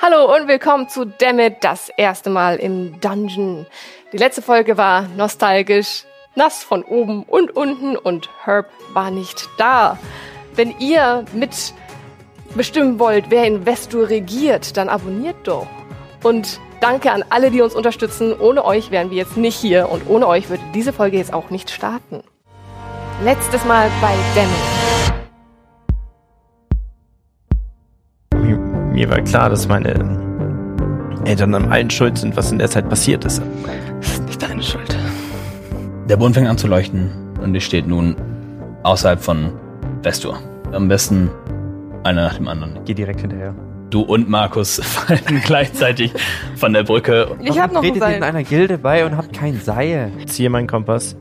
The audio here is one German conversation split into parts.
Hallo und willkommen zu Dammit, das erste Mal im Dungeon. Die letzte Folge war nostalgisch, nass von oben und unten und Herb war nicht da. Wenn ihr mit bestimmen wollt, wer Investor regiert, dann abonniert doch. Und danke an alle, die uns unterstützen. Ohne euch wären wir jetzt nicht hier und ohne euch würde diese Folge jetzt auch nicht starten. Letztes Mal bei Dammit. Mir war klar, dass meine Eltern an allen schuld sind, was in der Zeit passiert ist. Das ist nicht deine Schuld. Der Bund fängt an zu leuchten und ihr steht nun außerhalb von Vestur. Am besten einer nach dem anderen. Geh direkt hinterher. Du und Markus fallen gleichzeitig von der Brücke. Ich habe noch ein ihr in Seil. einer Gilde bei und habt kein Seil. Ziehe meinen Kompass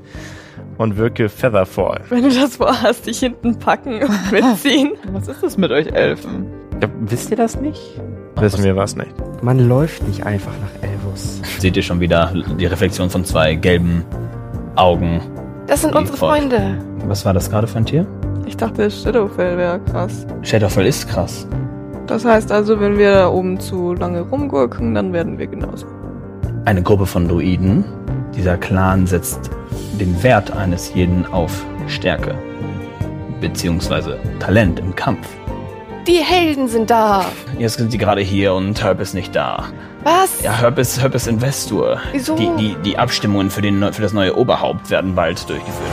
und wirke Featherfall. Wenn du das vorhast, dich hinten packen und mitziehen. Was ist das mit euch Elfen? Ja, wisst ihr das nicht? Wissen wir was nicht. Man läuft nicht einfach nach Elvus. Seht ihr schon wieder die Reflexion von zwei gelben Augen. Das sind unsere folgt. Freunde. Was war das gerade für ein Tier? Ich dachte, Shadowfell wäre krass. Shadowfell ist krass. Das heißt also, wenn wir da oben zu lange rumgurken, dann werden wir genauso. Eine Gruppe von Druiden. Dieser Clan setzt den Wert eines jeden auf Stärke. Beziehungsweise Talent im Kampf. Die Helden sind da. Jetzt sind sie gerade hier und Herb ist nicht da. Was? Ja, Herb ist, Herb ist Investor. Wieso? Die, die, die Abstimmungen für, den, für das neue Oberhaupt werden bald durchgeführt.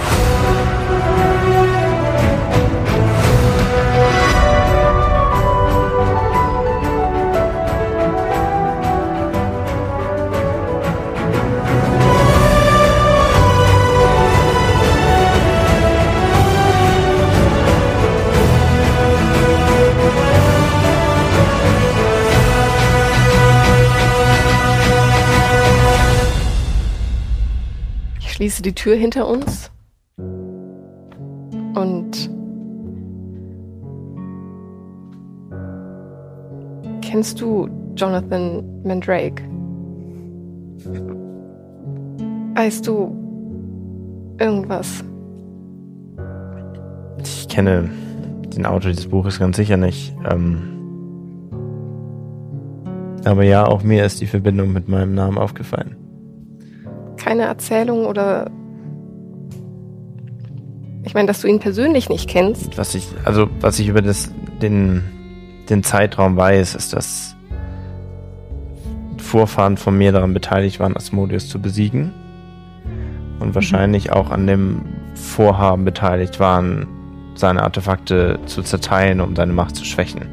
Schließe die Tür hinter uns. Und kennst du Jonathan Mandrake? Weißt du irgendwas? Ich kenne den Autor dieses Buches ganz sicher nicht. Ähm aber ja, auch mir ist die Verbindung mit meinem Namen aufgefallen. Keine Erzählung oder ich meine, dass du ihn persönlich nicht kennst. Was ich, also was ich über das, den, den Zeitraum weiß, ist, dass Vorfahren von mir daran beteiligt waren, Asmodeus zu besiegen. Und wahrscheinlich auch an dem Vorhaben beteiligt waren, seine Artefakte zu zerteilen, um seine Macht zu schwächen.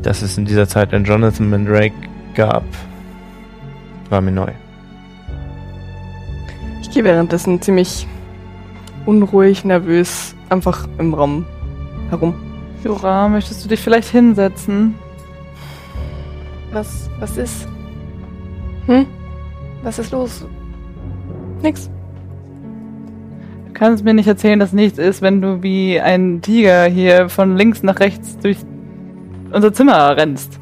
Dass es in dieser Zeit einen Jonathan Mandrake gab, war mir neu. Ich gehe währenddessen ziemlich unruhig, nervös, einfach im Raum herum. Jura, möchtest du dich vielleicht hinsetzen? Was, was ist? Hm? Was ist los? Nix. Du kannst mir nicht erzählen, dass nichts ist, wenn du wie ein Tiger hier von links nach rechts durch unser Zimmer rennst.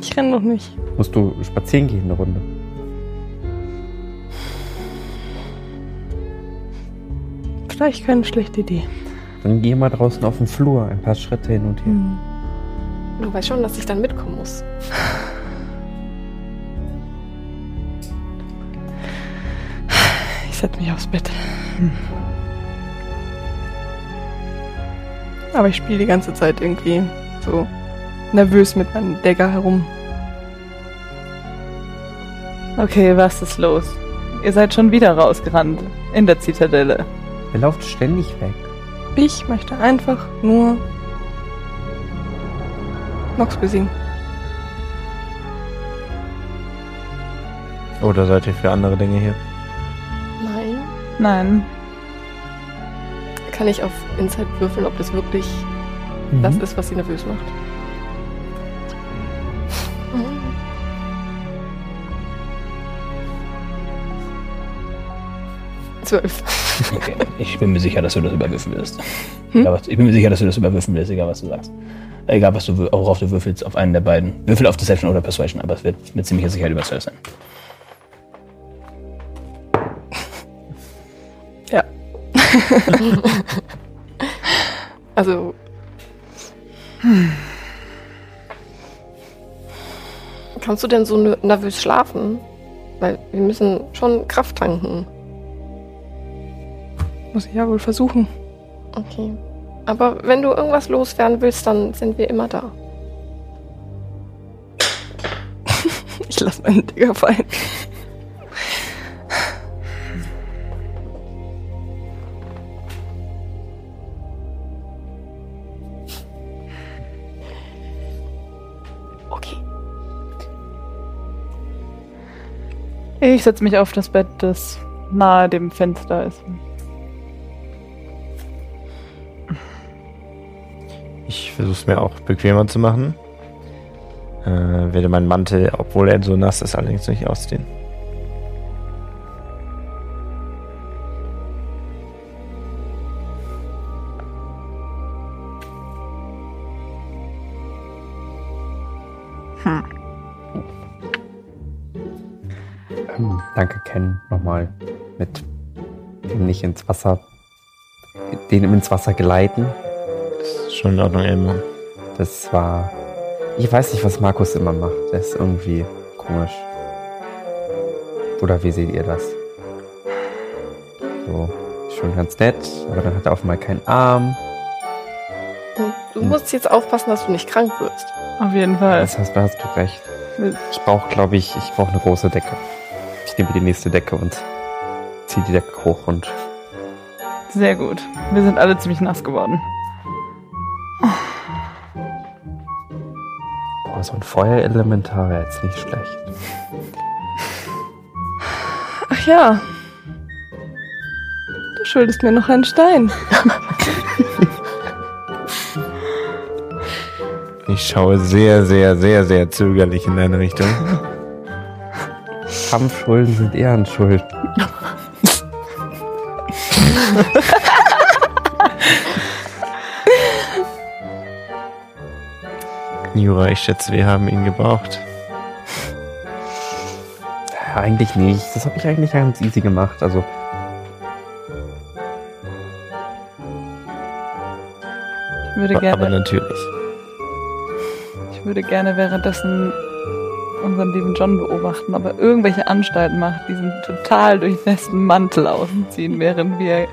Ich renn noch nicht. Musst du spazieren gehen eine Runde? Vielleicht keine schlechte Idee. Dann geh mal draußen auf den Flur, ein paar Schritte hin und her. Du weißt schon, dass ich dann mitkommen muss. Ich setze mich aufs Bett. Hm. Aber ich spiele die ganze Zeit irgendwie so nervös mit meinem Dagger herum. Okay, was ist los? Ihr seid schon wieder rausgerannt. In der Zitadelle. Er läuft ständig weg. Ich möchte einfach nur Nox besiegen. Oder seid ihr für andere Dinge hier? Nein. Nein. Kann ich auf Insight würfeln, ob das wirklich Mhm. das ist, was sie nervös macht? Zwölf. Okay. Ich bin mir sicher, dass du das überwürfen wirst. Egal, was, ich bin mir sicher, dass du das überwürfen wirst, egal was du sagst. Egal, was du, worauf du würfelst, auf einen der beiden. Würfel auf Deception oder Persuasion, aber es wird mit ziemlicher Sicherheit über 12 sein. Ja. also. Kannst du denn so ne- nervös schlafen? Weil wir müssen schon Kraft tanken. Muss ich ja wohl versuchen. Okay. Aber wenn du irgendwas loswerden willst, dann sind wir immer da. Ich lasse meinen Digger fallen. Okay. Ich setze mich auf das Bett, das nahe dem Fenster ist. Ich versuche es mir auch bequemer zu machen. Äh, werde meinen Mantel, obwohl er so nass ist, allerdings nicht ausziehen. Ähm, danke, Ken, nochmal mit dem nicht ins Wasser, den ins Wasser geleiten. Das schon in Ordnung, Elmo. Das war, ich weiß nicht, was Markus immer macht. Der ist irgendwie komisch. Oder wie seht ihr das? So, schon ganz nett, aber dann hat er auf einmal keinen Arm. Du musst jetzt aufpassen, dass du nicht krank wirst. Auf jeden Fall. Das heißt, da hast du recht. Ich brauche, glaube ich, ich brauche eine große Decke. Ich nehme die nächste Decke und ziehe die Decke hoch und Sehr gut. Wir sind alle ziemlich nass geworden. Boah, so ein Feuerelementar wäre jetzt nicht schlecht. Ach ja. Du schuldest mir noch einen Stein. Ich schaue sehr, sehr, sehr, sehr zögerlich in deine Richtung. Kampfschulden sind Ehrenschulden. Jura, ich schätze, wir haben ihn gebraucht. Ja, eigentlich nicht. Das habe ich eigentlich ganz easy gemacht. Also, Ich würde Aber gerne, natürlich. ich würde gerne währenddessen unseren lieben John beobachten, aber irgendwelche Anstalten macht, diesen total durchnässten Mantel ausziehen, während wir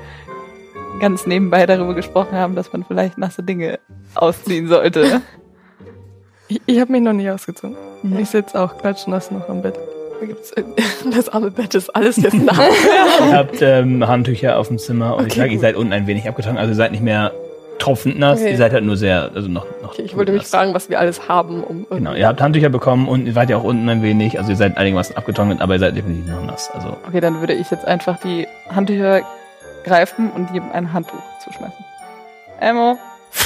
ganz nebenbei darüber gesprochen haben, dass man vielleicht nasse Dinge ausziehen sollte. Ich, ich habe mich noch nicht ausgezogen. Ja. Ich sitze auch klatschnass noch am Bett. Da gibt's, äh, das arme Bett ist alles dessen Name. Ihr habt ähm, Handtücher auf dem Zimmer und ich Okay, sage, ihr seid unten ein wenig abgetragen. Also ihr seid nicht mehr tropfend nass, Okay. ihr seid halt nur sehr, also noch, noch Okay, ich wollte mich fragen, was wir alles haben, um Genau, ihr habt Handtücher bekommen und ihr seid ja auch unten ein wenig, also ihr seid einigermaßen abgetrocknet, aber ihr seid definitiv noch nass. Also Okay, dann würde ich jetzt einfach die Handtücher greifen und jedem ein Handtuch zuschmeißen. Emo,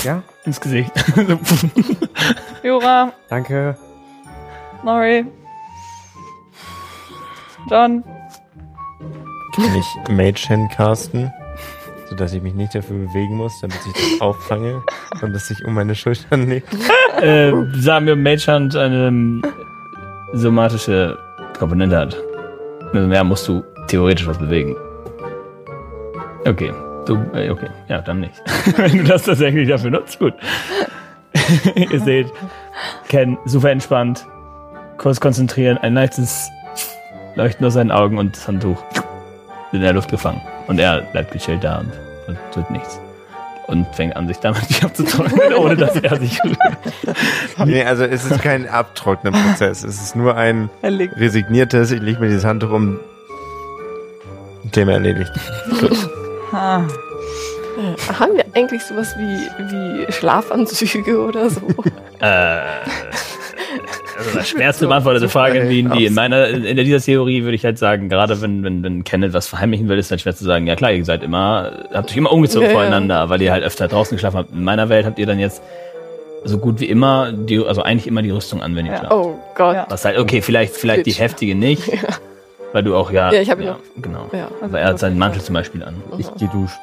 ja, ins Gesicht. Jura, danke. Nori, John. Kann ich Mage Hand casten, sodass ich mich nicht dafür bewegen muss, damit ich das auffange und das sich um meine Schultern legt? äh, sagen wir, Magehand eine ähm, somatische Komponente hat. Also mehr musst du theoretisch was bewegen. Okay. Du, äh, okay. Ja, dann nicht. Wenn du das tatsächlich dafür nutzt, gut. Ihr seht, Ken super entspannt, kurz konzentrieren, ein leichtes Leuchten aus seinen Augen und das Handtuch in der Luft gefangen. Und er bleibt gechillt da und, und tut nichts. Und fängt an, sich damit nicht abzutrocknen, ohne dass er sich Nee, also es ist kein Abtrocknen-Prozess. Es ist nur ein Er resigniertes, ich lege mir dieses Handtuch um. Thema erledigt. Ah, Äh, haben wir eigentlich sowas wie, wie Schlafanzüge oder so? Äh, also das schwerste beantwortete Frage, wie die in meiner, in dieser Theorie würde ich halt sagen, gerade wenn, wenn, wenn Kenneth was verheimlichen will, ist halt schwer zu sagen, ja klar, ihr seid immer, habt euch immer umgezogen Ja, ja. voreinander, weil ihr halt öfter draußen geschlafen habt. In meiner Welt habt ihr dann jetzt so gut wie immer, die, also eigentlich immer die Rüstung an, wenn ihr Ja. schlaft. Oh Gott. Ja. Was halt, okay, vielleicht, vielleicht die heftige nicht. Weil du auch, ja. Ja, ich hab ihn ja, noch. Genau. Ja. Also Weil er hat seinen Mantel zum Beispiel an. Ich gehe duschen.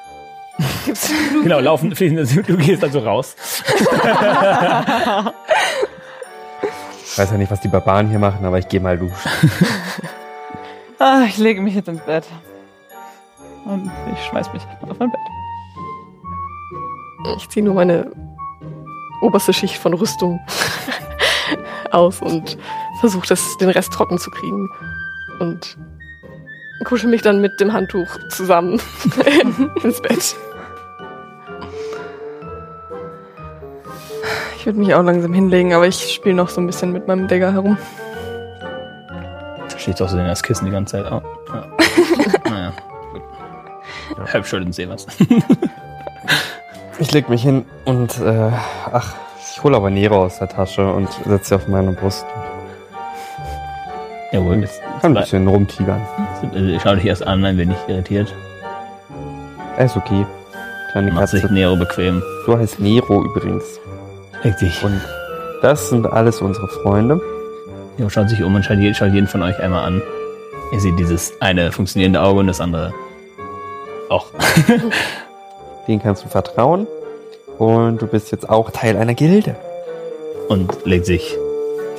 Gibt's Genau, laufen, du gehst also raus. Ich weiß ja nicht, was die Barbaren hier machen, aber ich gehe mal duschen. Ah, ich lege mich jetzt ins Bett. Und ich schmeiß mich auf mein Bett. Ich ziehe nur meine oberste Schicht von Rüstung aus und versuche das den Rest trocken zu kriegen. Und kuschel mich dann mit dem Handtuch zusammen ins Bett. Ich würde mich auch langsam hinlegen, aber ich spiele noch so ein bisschen mit meinem Dagger herum. Da steht auch so das Kissen die ganze Zeit. Oh, ja. naja, gut. Halb schuld und was. Ich leg mich hin und, äh, ach, ich hole aber Nero aus der Tasche und setze sie auf meine Brust. Jawohl, das, Kann ein bisschen rumtigern. ich schau dich erst an, ein wenig irritiert. Er ist okay. Kleine Macht sich Katze. Nero bequem. Du heißt Nero übrigens. Richtig. Und das sind alles unsere Freunde. Nero schaut sich um und schaut, schaut jeden von euch einmal an. Ihr seht dieses eine funktionierende Auge und das andere auch. Denen kannst du vertrauen. Und du bist jetzt auch Teil einer Gilde. Und legt sich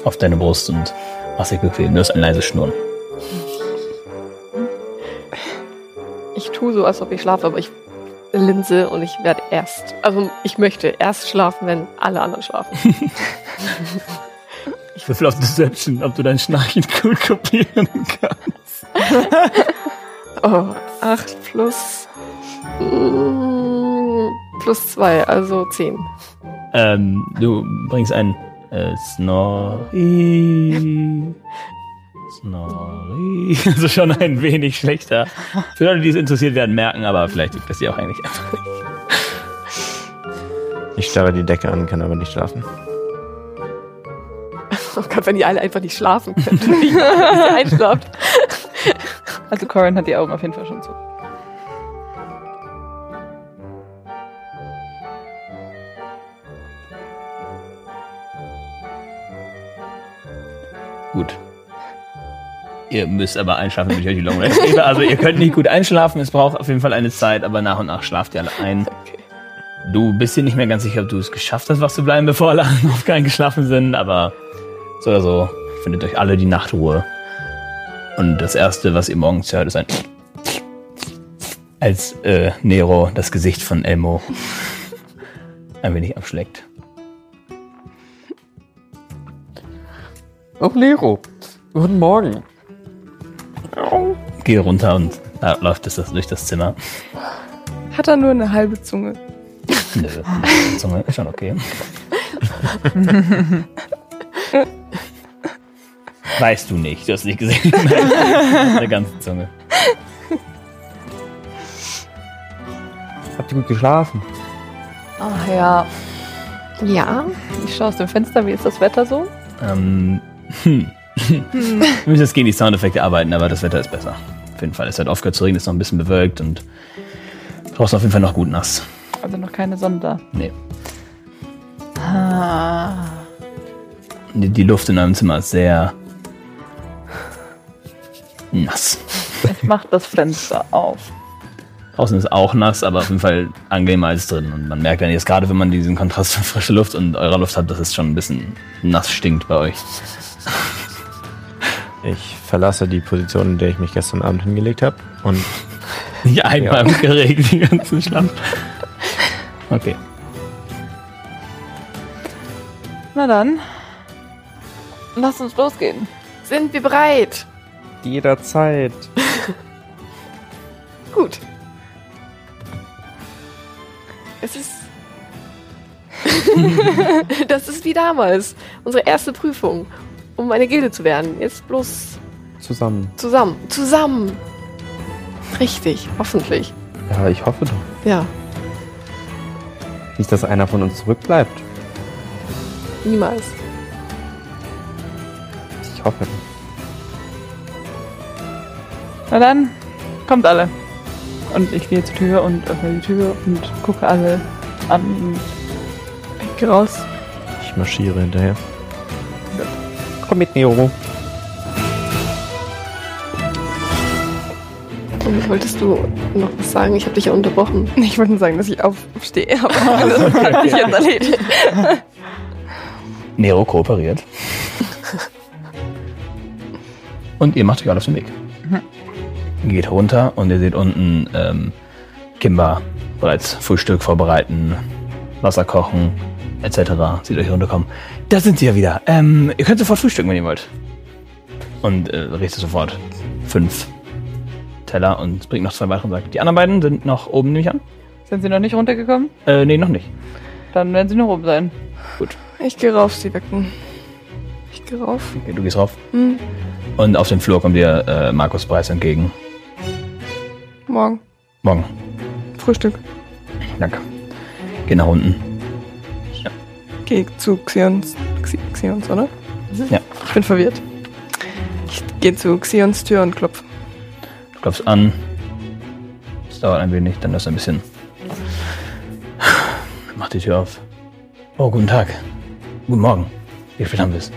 auf deine Brust und sich bequem. Du hast ein leises Schnurren. Ich tue so, als ob ich schlafe, aber ich linse und ich werde erst, also ich möchte erst schlafen, wenn alle anderen schlafen. Ich würfel auf Deception, ob du dein Schnarchen gut kopieren kannst. Oh, 8 plus mm, plus 2, also 10. Ähm, du bringst ein äh, Snorri. Snorri. Also schon ein wenig schlechter. Für Leute, die es interessiert werden, merken, aber vielleicht liegt das dir auch eigentlich einfach nicht. Ich starre die Decke an, kann aber nicht schlafen. Oh Gott, wenn die alle einfach nicht schlafen können, einschlaft. Also Corin hat die Augen auf jeden Fall schon zu. Gut. Ihr müsst aber einschlafen, damit ich euch die Long Rest gebe. Also ihr könnt nicht gut einschlafen, es braucht auf jeden Fall eine Zeit, aber nach und nach schlaft ihr alle ein. Okay. Du bist dir nicht mehr ganz sicher, ob du es geschafft hast, wach zu bleiben, bevor alle auf keinen geschlafen sind, aber so oder so findet euch alle die Nachtruhe. Und das erste, was ihr morgens hört, ist ein als äh, Nero das Gesicht von Elmo ein wenig abschleckt. Oh, Nero. Guten Morgen. Gehe runter und da läuft es das durch das Zimmer. Hat er nur eine halbe Zunge? Nö, Zunge ist schon okay. weißt du nicht, du hast nicht gesehen. Eine ganze Zunge. Habt ihr gut geschlafen? Ach ja. Ja, Ich schaue aus dem Fenster, wie ist das Wetter so? Ähm, hm. Wir müssen jetzt gegen die Soundeffekte arbeiten, aber das Wetter ist besser. Auf jeden Fall. Es hat aufgehört zu regnen, ist noch ein bisschen bewölkt und draußen auf jeden Fall noch gut nass. Also noch keine Sonne da. Nee. Ah. Die, die Luft in eurem Zimmer ist sehr nass. Ich mach das Fenster auf. Draußen ist auch nass, aber auf jeden Fall angenehmer als drin. Und man merkt dann jetzt gerade, wenn man diesen Kontrast von frischer Luft und eurer Luft hat, dass es schon ein bisschen nass stinkt bei euch. Ich verlasse die Position, in der ich mich gestern Abend hingelegt habe. Und Nicht einmal geregt, die ganzen Schlamm. Okay. Na dann. Lass uns losgehen. sind wir bereit? Jederzeit. Gut. Es ist. das ist wie damals. Unsere erste Prüfung, um eine Gilde zu werden. Jetzt bloß Zusammen. zusammen. Zusammen. Richtig, hoffentlich. Ja, ich hoffe doch. Ja, Nicht, dass einer von uns zurückbleibt. niemals. Ich hoffe. Na dann, kommt alle. Und ich gehe zur Tür und öffne die Tür und gucke alle an. Ich geh raus. ich marschiere hinterher. Komm mit, Nero. Und wolltest du noch was sagen? Ich habe dich ja unterbrochen. Ich wollte nur sagen, dass ich aufstehe, aber das hat sich jetzt erledigt. Nero kooperiert. und ihr macht euch alle auf den Weg. Ihr geht runter und ihr seht unten ähm, Kimba bereits Frühstück vorbereiten, Wasser kochen, etc. Seht euch runterkommen. Da sind sie ja wieder. Ähm, ihr könnt sofort frühstücken, wenn ihr wollt. Und äh, richtet sofort fünf Teller und bringt noch zwei weitere und sagt, die anderen beiden sind noch oben, nehme ich an? Sind sie noch nicht runtergekommen? Äh, nee, noch nicht. Dann werden sie noch oben sein. Ich gehe rauf, sie wecken. Ich gehe rauf. Okay, du gehst rauf. Hm. Und auf dem Flur kommt dir äh, Markus Preis entgegen. Morgen. Morgen. Frühstück. Danke. Geh nach unten. Geh zu Xions. Xi- Xions, oder? Ja. Ich bin verwirrt. Ich gehe zu Xions Tür und klopfe. Du klopfst an. Es dauert ein wenig, dann ist ein bisschen. Mach die Tür auf. Oh, guten Tag. Guten Morgen. Wie spät haben wir es?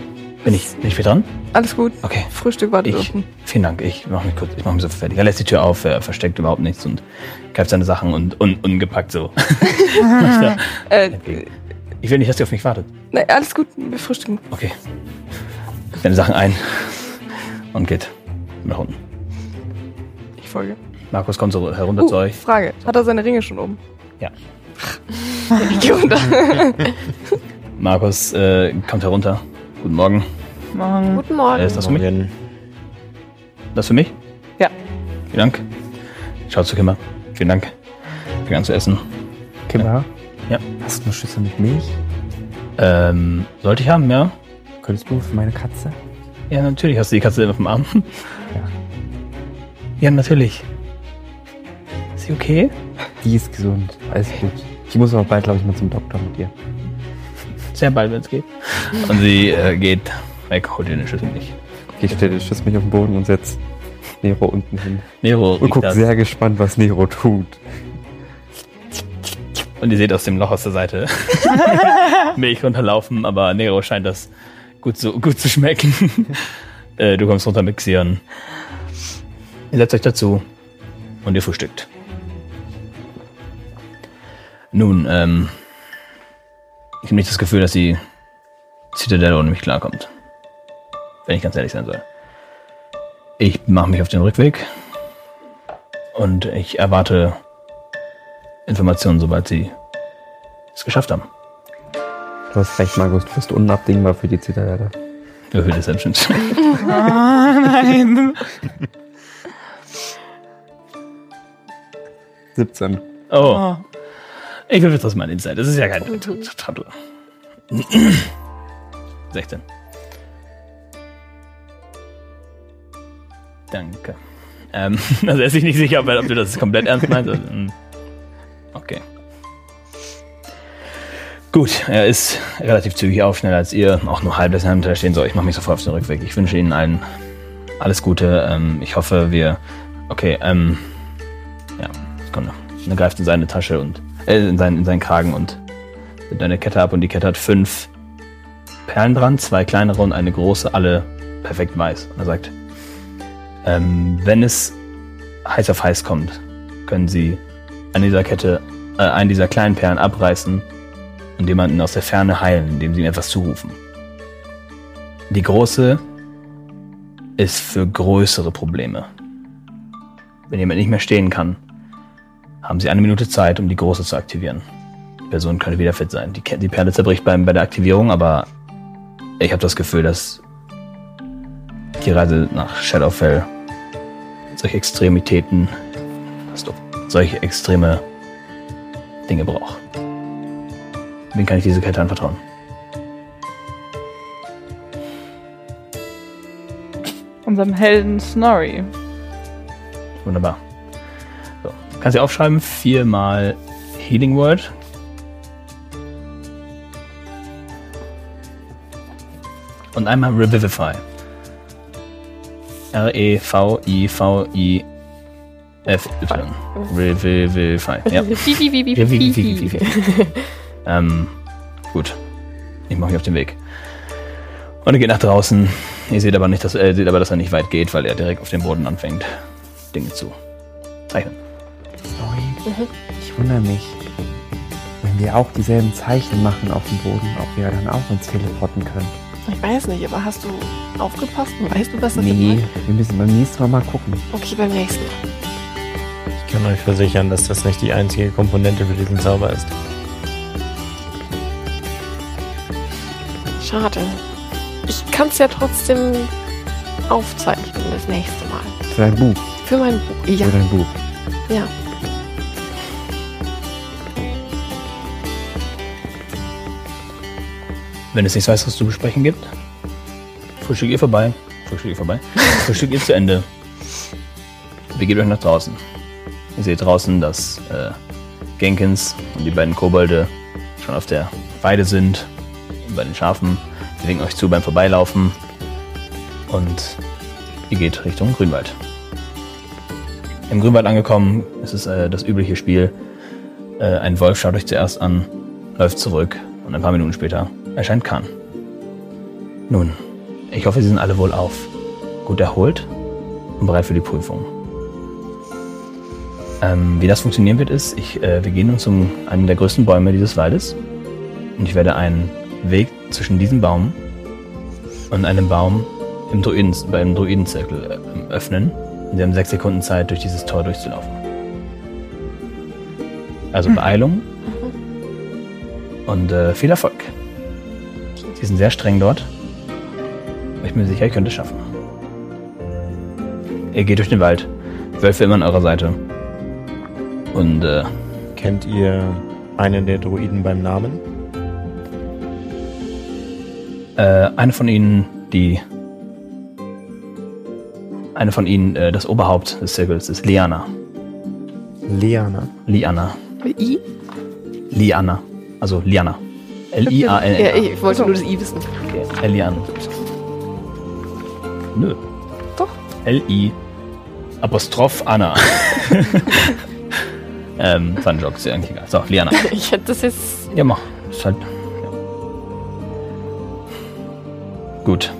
Bin ich, bin ich spät dran? Alles gut. Okay. Frühstück wartet Ich, unten. vielen Dank. Ich mache mich kurz, ich mache mich so fertig. Er lässt die Tür auf, er versteckt überhaupt nichts und greift seine Sachen und un, ungepackt so. Äh. Ich will nicht, dass ihr auf mich wartet. nein, alles gut. Wir frühstücken. Okay. Seine Sachen ein und geht nach unten. Ich folge. Markus kommt so herunter zu Uh, euch. Frage. Hat er seine Ringe schon oben? Ja. Ich gehe runter. Markus äh, kommt herunter. Guten Morgen. Morgen. Guten Morgen. Äh, ist das für mich? Morgen. Das für mich? Ja. Vielen Dank. Schaut zu Kimmer. Vielen Dank. Fang an zu essen. Kimber? Ja. Hast du eine Schüssel mit Milch? Ähm, sollte ich haben, ja? Könntest du für meine Katze? Ja, natürlich. Hast du die Katze immer vom Arm? Ja. Ja, natürlich. Ist sie okay? Die ist gesund. Alles gut. Ich muss aber bald, glaube ich, mal zum Doktor mit dir. Sehr bald, wenn es geht. Und sie äh, geht weg, holt ihr eine Schüssel nicht. Okay, ich stelle den Schuss mich auf den Boden und setz Nero unten hin. Nero Und liegt guck da. sehr gespannt, was Nero tut. Und ihr seht aus dem Loch aus der Seite Milch runterlaufen, aber Nero scheint das gut zu, gut zu schmecken. äh, du kommst runter mit Xion. Ihr setzt euch dazu und ihr frühstückt. Nun, ähm, ich habe nicht das Gefühl, dass die Citadel ohne mich klarkommt. Wenn ich ganz ehrlich sein soll. Ich mache mich auf den Rückweg und ich erwarte Informationen, sobald sie es geschafft haben. Du hast recht, Markus. Du bist unabdingbar für die Zitadelle. Über Deceptions. Nein. 17. Oh, Oh. ich will das mal Insight. Das ist ja kein Tattoo. 16. Danke. Ähm, also er ist sich nicht sicher, ob, er- ob du das komplett ernst meinst. Okay. Gut, er ist relativ zügig auf, schneller als ihr. Auch nur halb das hinter stehen soll. Ich mache mich sofort auf den Rückweg. Ich wünsche Ihnen allen alles Gute. Ähm, ich hoffe, wir. Okay, ähm. Ja, Sekunde. Und er greift in seine Tasche und. Äh, in seinen, in seinen Kragen und nimmt eine Kette ab und die Kette hat fünf Perlen dran, zwei kleinere und eine große, alle perfekt weiß. Und er sagt, ähm, wenn es heiß auf heiß kommt, können Sie eine dieser Kette, äh, einen dieser kleinen Perlen abreißen und jemanden aus der Ferne heilen, indem Sie ihm etwas zurufen. Die große ist für größere Probleme. Wenn jemand nicht mehr stehen kann, haben Sie eine Minute Zeit, um die große zu aktivieren. Die Person könnte wieder fit sein. Die, die Perle zerbricht beim, bei der Aktivierung, aber ich habe das Gefühl, dass die Reise nach Shadowfell solche Extremitäten, hast du, solche extreme Dinge braucht. Wem kann ich diese Kette anvertrauen? Unserem Helden Snorri. Wunderbar. So, kannst du aufschreiben, viermal Healing Word. Und einmal Revivify. E R-E-V-I-V-I-F-Y. Revivify. Ja. Ähm, gut. Ich mache mich auf den Weg. Und er geht nach draußen. Ihr seht aber nicht, dass, äh, seht aber, dass er nicht weit geht, weil er direkt auf dem Boden anfängt, Dinge zu Zeichnen. Snorri, ich wundere mich, wenn wir auch dieselben Zeichen machen auf dem Boden, ob wir dann auch uns teleporten können. Ich weiß nicht, aber hast du aufgepasst? Weißt du, was das Nee, bedeutet? wir müssen beim nächsten Mal mal gucken. Okay, beim nächsten Mal. Ich kann euch versichern, dass das nicht die einzige Komponente für diesen Zauber ist. Schade. Ich kann es ja trotzdem aufzeichnen das nächste Mal. Für dein Buch. Für mein Buch. Ja, Für dein Buch. ja. Wenn es nichts weiteres zu besprechen gibt, Frühstück ihr vorbei. Frühstück ihr vorbei. Frühstück ihr zu Ende. Begebt euch nach draußen. Ihr seht draußen, dass äh, Genkins und die beiden Kobolde schon auf der Weide sind, bei den Schafen. Sie winken euch zu beim Vorbeilaufen. Und ihr geht Richtung Grünwald. Im Grünwald angekommen, ist es äh, das übliche Spiel. Äh, ein Wolf schaut euch zuerst an, läuft zurück und ein paar Minuten später erscheint Khan. Nun, ich hoffe, Sie sind alle wohl auf, gut erholt und bereit für die Prüfung. Ähm, wie das funktionieren wird, ist, ich, äh, wir gehen uns um einen der größten Bäume dieses Waldes und ich werde einen Weg zwischen diesem Baum und einem Baum im Druiden, beim Druidenzirkel äh, öffnen. Und Sie haben sechs Sekunden Zeit, durch dieses Tor durchzulaufen. Also Beeilung und äh, viel Erfolg. Sie sind sehr streng dort. Ich bin mir sicher, ihr könnt es schaffen. Ihr geht durch den Wald. Wölfe immer an eurer Seite. Und äh, Kennt ihr einen der Druiden beim Namen? äh, eine von ihnen, die. Eine von ihnen, äh, das Oberhaupt des Zirkels, ist Liana. Liana. Liana. I? Liana. Also Liana. Ja, L-I-A-N-A. ich wollte nur das I wissen. Okay. Liana. Nö. Doch. L-I. Apostroph Anna. ähm, Joke, ist ja eigentlich egal. So, Liana. Ich hätte das jetzt. Ja, mach. Ist halt. Ja. Gut.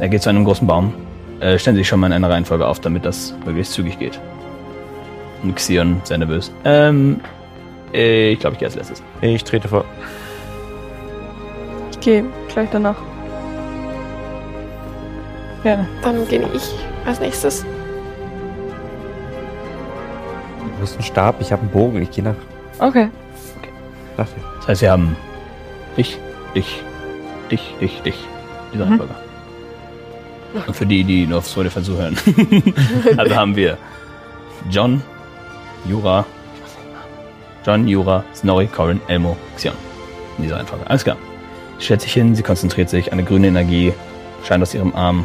Er geht zu einem großen Baum. Äh, stellen Sie sich schon mal in einer Reihenfolge auf, damit das möglichst zügig geht. Und Xion, sehr nervös. Ähm, äh, ich glaube, ich gehe als letztes. Ich trete vor. Ich gehe gleich danach. Gerne. Dann gehe ich als nächstes. Du hast einen Stab, ich habe einen Bogen, ich gehe nach Okay. dafür. Das heißt, wir haben dich, dich, dich, dich, dich. Diese Mhm. Reihenfolge. Und für die, die nur aufs Spotify zuhören. also haben wir John, Jura, John, Jura, Snorri, Corin, Elmo, Xion. In dieser Reihenfolge. Alles klar. Sie stellt sich hin, sie konzentriert sich, eine grüne Energie scheint aus ihrem Arm.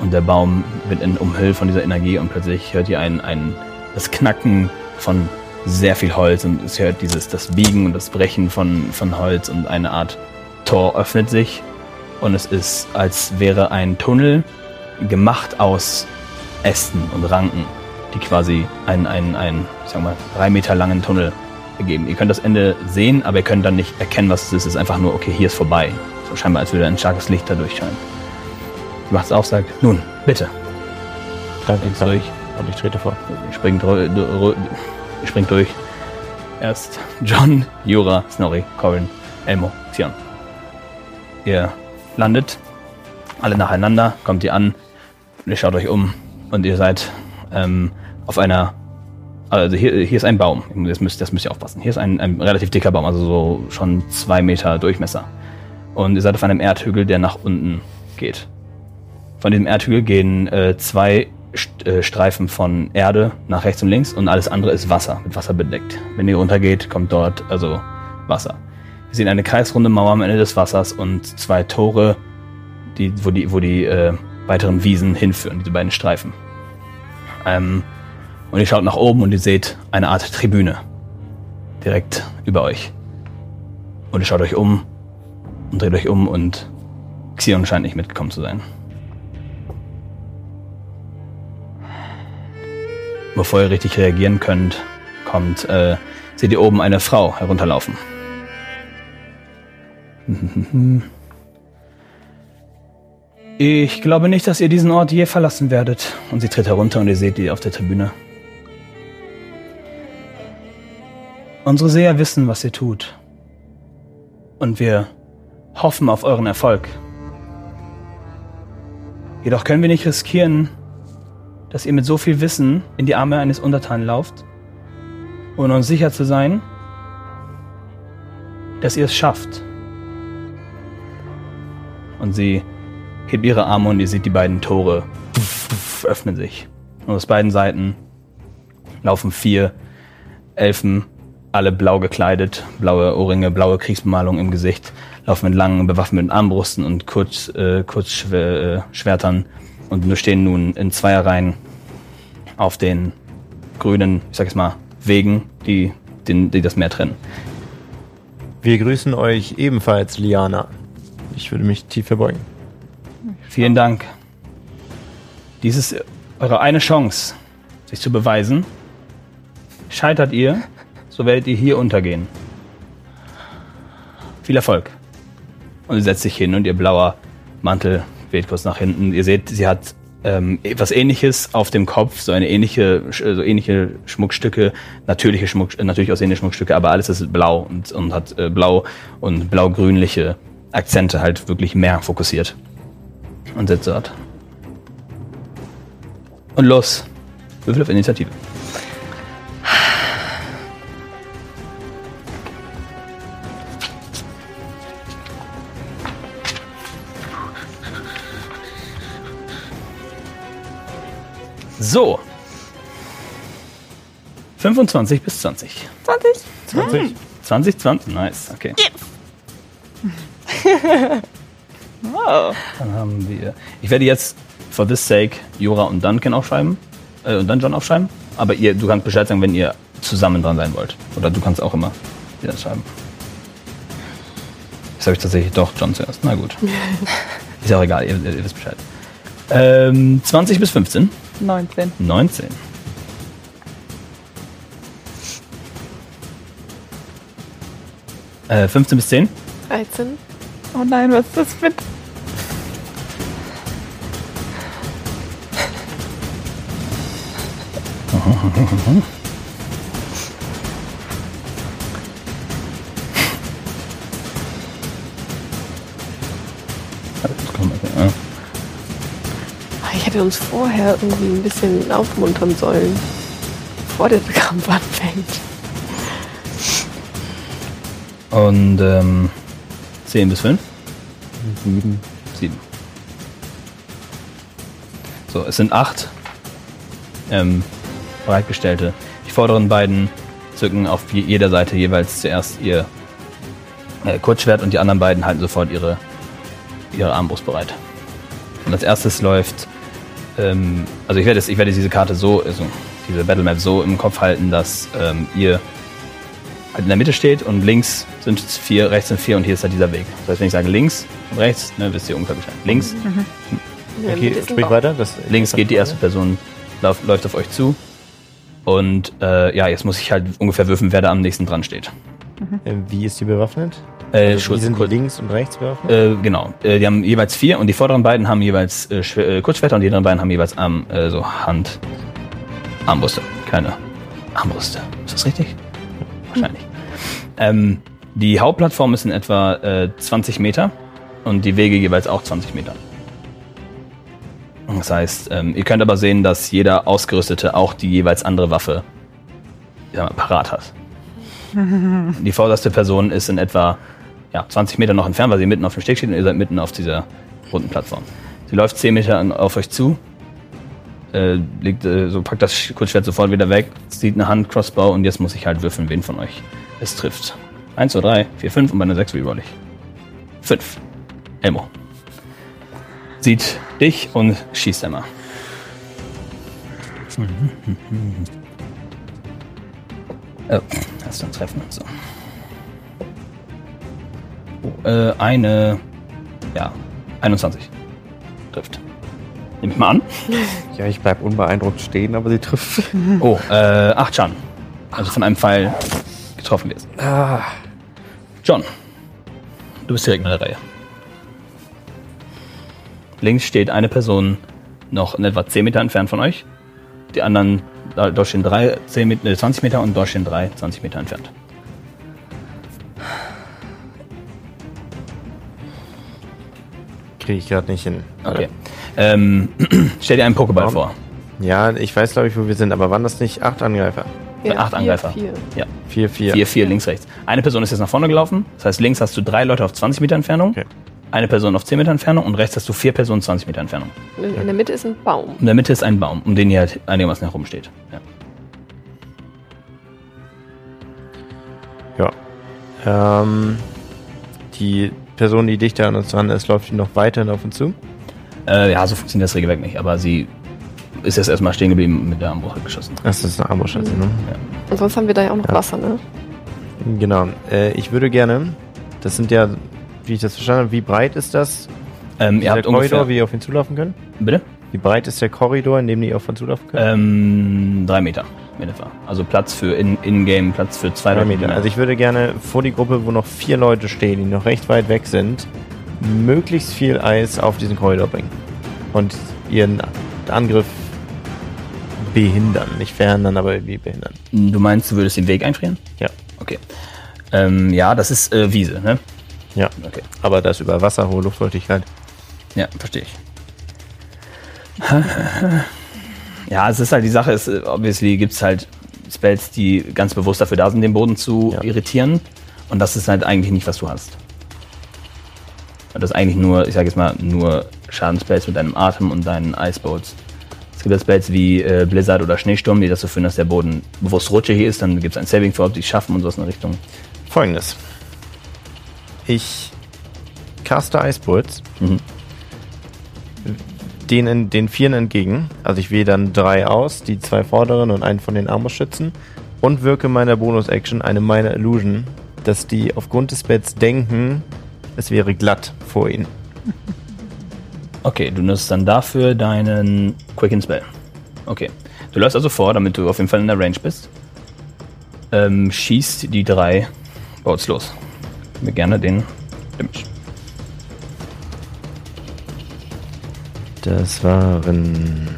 Und der Baum wird in, umhüllt von dieser Energie und plötzlich hört ihr ein, ein, das Knacken von sehr viel Holz und es hört dieses, das Biegen und das Brechen von, von Holz und eine Art Tor öffnet sich und es ist, als wäre ein Tunnel gemacht aus Ästen und Ranken, die quasi einen, einen, einen, ich sag mal, drei Meter langen Tunnel ergeben. Ihr könnt das Ende sehen, aber ihr könnt dann nicht erkennen, was es ist. Es ist einfach nur, okay, hier ist vorbei. So scheinbar, als würde ein starkes Licht da durchscheinen. Sie macht es auf, sagt, nun, bitte, Danke, Jetzt Khan. Und ich trete vor. Springt, springt durch. Erst John, Jura, Snorri, Corin, Elmo, Xion. Ihr landet alle nacheinander, kommt ihr an, ihr schaut euch um und ihr seid ähm, auf einer. Also hier, hier ist ein Baum. Das müsst, das müsst ihr aufpassen. Hier ist ein, ein relativ dicker Baum, also so schon zwei Meter Durchmesser. Und ihr seid auf einem Erdhügel, der nach unten geht. Von diesem Erdhügel gehen äh, zwei Streifen von Erde nach rechts und links und alles andere ist Wasser, mit Wasser bedeckt. Wenn ihr runtergeht, kommt dort also Wasser. Wir sehen eine kreisrunde Mauer am Ende des Wassers und zwei Tore, die, wo die, wo die äh, weiteren Wiesen hinführen, diese beiden Streifen. Ähm, und ihr schaut nach oben und ihr seht eine Art Tribüne direkt über euch. Und ihr schaut euch um und dreht euch um und Xion scheint nicht mitgekommen zu sein. Bevor ihr richtig reagieren könnt, kommt, äh, seht ihr oben eine Frau herunterlaufen. Ich glaube nicht, dass ihr diesen Ort je verlassen werdet. Und sie tritt herunter und ihr seht die auf der Tribüne. Unsere Seher wissen, was ihr tut. Und wir hoffen auf euren Erfolg. Jedoch können wir nicht riskieren, dass ihr mit so viel Wissen in die Arme eines Untertanen lauft, ohne uns sicher zu sein, dass ihr es schafft. Und sie hebt ihre Arme und ihr seht die beiden Tore öffnen sich. Und aus beiden Seiten laufen vier Elfen, alle blau gekleidet, blaue Ohrringe, blaue Kriegsbemalung im Gesicht, laufen mit langen, bewaffneten Armbrüsten und Kurz, äh, Kurzschwertern und wir stehen nun in Zweierreihen auf den grünen, ich sag jetzt mal, Wegen, die, die, die das Meer trennen. Wir grüßen euch ebenfalls, Liana. Ich würde mich tief verbeugen. Vielen Dank. Dies ist eure eine Chance, sich zu beweisen. Scheitert ihr, so werdet ihr hier untergehen. Viel Erfolg. Und sie setzt sich hin und ihr blauer Mantel weht kurz nach hinten. Ihr seht, sie hat ähm, etwas ähnliches auf dem Kopf, so eine ähnliche, so ähnliche Schmuckstücke, natürliche Schmuck, äh, natürlich aussehende Schmuckstücke, aber alles ist blau und, und hat äh, blau und blau-grünliche Akzente halt wirklich mehr fokussiert. Und sitzt dort. Und los. Würfel auf Initiative. So. 25 bis 20. 20. 20. 20, 20, nice, okay. Wow. Dann haben wir. Ich werde jetzt for this sake Jura und Duncan aufschreiben. Äh, und dann John aufschreiben. Aber ihr, du kannst Bescheid sagen, wenn ihr zusammen dran sein wollt. Oder du kannst auch immer wieder schreiben. Das habe ich tatsächlich doch John zuerst. Na gut. Ist ja auch egal, ihr, ihr wisst Bescheid. Ähm, 20 bis 15. 19. 19. Äh, 15 bis 10. 13. Oh nein, was ist das mit? hätte uns vorher irgendwie ein bisschen aufmuntern sollen. Bevor der Kampf anfängt. Und ähm, 10 bis 5. Sieben. 7. So, es sind 8 ähm, bereitgestellte. Die vorderen beiden zücken auf je- jeder Seite jeweils zuerst ihr äh, Kurzschwert und die anderen beiden halten sofort ihre, ihre Armbrust bereit. Und als erstes läuft, ähm, also ich werde, es- ich werde diese Karte so, also diese Battlemap so im Kopf halten, dass ähm, ihr halt in der Mitte steht und links sind es vier, rechts sind vier und hier ist halt dieser Weg. Das heißt, wenn ich sage links und rechts, ne, wisst ihr ungefähr Bescheid. Links, Okay, sprich weiter. Das, links geht die erste Person, lauf, läuft auf euch zu. Und äh, ja, jetzt muss ich halt ungefähr würfeln, wer da am nächsten dran steht. Äh, Wie ist die bewaffnet? Äh, Also, Schutz- wie sind die Kurz- links und rechts bewaffnet? äh, genau. Äh, die haben jeweils vier und die vorderen beiden haben jeweils äh, äh, Kurzschwerter und die anderen beiden haben jeweils Arm, äh, so Hand, Armbrüste. Keine Armbrüste. Ist das richtig? Wahrscheinlich. Ähm, die Hauptplattform ist in etwa äh, 20 Meter und die Wege jeweils auch 20 Meter. Das heißt, ähm, ihr könnt aber sehen, dass jeder Ausgerüstete auch die jeweils andere Waffe mal, parat hat. Die vorderste Person ist in etwa ja, 20 Meter noch entfernt, weil sie mitten auf dem Steg steht und ihr seid mitten auf dieser runden Plattform. Sie läuft 10 Meter an- auf euch zu, äh, legt, äh, so packt das Sch- Kurzschwert sofort wieder weg, zieht eine Hand, Crossbow und jetzt muss ich halt würfeln, wen von euch es trifft. 1, 2, 3, 4, 5 und bei einer 6 reroll ich. 5. Elmo. Sieht dich und schießt einmal. Oh, das ist ein Treffen. So. Äh, eine, ja, 21. Trifft. Nehme ich mal an. Ja, ich bleib unbeeindruckt stehen, aber sie trifft. Oh, äh, 8 Schaden. Also von einem Pfeil getroffen wirst. Ah, John, du bist direkt in der Reihe. Links steht eine Person noch in etwa 10 Meter entfernt von euch. Die anderen, da, dort stehen drei, 10 Meter, äh, 20 Meter und dort stehen drei, 20 Meter entfernt. Kriege ich gerade nicht hin. Okay. Ähm, stell dir einen Pokéball vor. Ja, ich weiß, glaube ich, wo wir sind, aber waren das nicht acht Angreifer? Ja, acht vier, Angreifer. vier. Ja. Vier, vier. Vier, vier, links, rechts. Eine Person ist jetzt nach vorne gelaufen. Das heißt, links hast du drei Leute auf 20 Meter Entfernung. Okay. Eine Person auf 10 Meter Entfernung und rechts hast du vier Personen 20 Meter Entfernung. In, in der Mitte ist ein Baum. In der Mitte ist ein Baum, um den ihr halt einigermaßen herumsteht. Ja. Ja. Ähm, die Person, die dichter an uns dran ist, läuft die noch weiterhin auf uns zu. Äh, ja, so funktioniert das Regelwerk nicht, aber sie ist jetzt erstmal stehen geblieben mit der Armbrust geschossen. Das ist eine Armbrustschütze, ne? Und sonst haben wir da ja auch noch Ja. Wasser, ne? Genau. Äh, ich würde gerne, das sind ja, wie ich das verstanden habe, wie breit ist das? Ähm, ihr der habt Korridor, ungefähr... wie ihr auf ihn zulaufen könnt? Bitte? Wie breit ist der Korridor, in dem ihr auf ihn zulaufen könnt? Ähm, drei Meter in etwa. Also Platz für in- In-Game, Platz für zwei Leute. Meter. Also ich würde gerne vor die Gruppe, wo noch vier Leute stehen, die noch recht weit weg sind, möglichst viel Eis auf diesen Korridor bringen. Und ihren Angriff behindern. Nicht verhindern, aber irgendwie behindern. Du meinst, du würdest den Weg einfrieren? Ja. Okay. Ähm, ja, das ist äh, Wiese, ne? Ja. Okay. Aber das über Wasser, hohe Luftfeuchtigkeit. Ja, verstehe ich. Ja, es ist halt die Sache, ist, obviously gibt es halt Spells, die ganz bewusst dafür da sind, den Boden zu Ja. irritieren. Und das ist halt eigentlich nicht, was du hast. Das ist eigentlich nur, ich sage jetzt mal, nur Schadenspells mit deinem Atem und deinen Icebolts. Es gibt ja Spells wie äh, Blizzard oder Schneesturm, die dazu führen, dass der Boden bewusst rutschig ist. Dann gibt es ein Saving für, ob die schaffen und sowas in der Richtung. Folgendes. Ich caste Eisbolts, Mhm. Den, den Vieren entgegen. Also ich wähle dann drei aus, die zwei vorderen und einen von den Armbrustschützen. Und wirke meiner Bonus-Action eine Minor Illusion, dass die aufgrund des Betts denken, es wäre glatt vor ihnen. Okay, du nutzt dann dafür deinen Quicken Spell. Okay. Du läufst also vor, damit du auf jeden Fall in der Range bist. Ähm, schießt die drei Boats los. Mir gerne den Damage. Das waren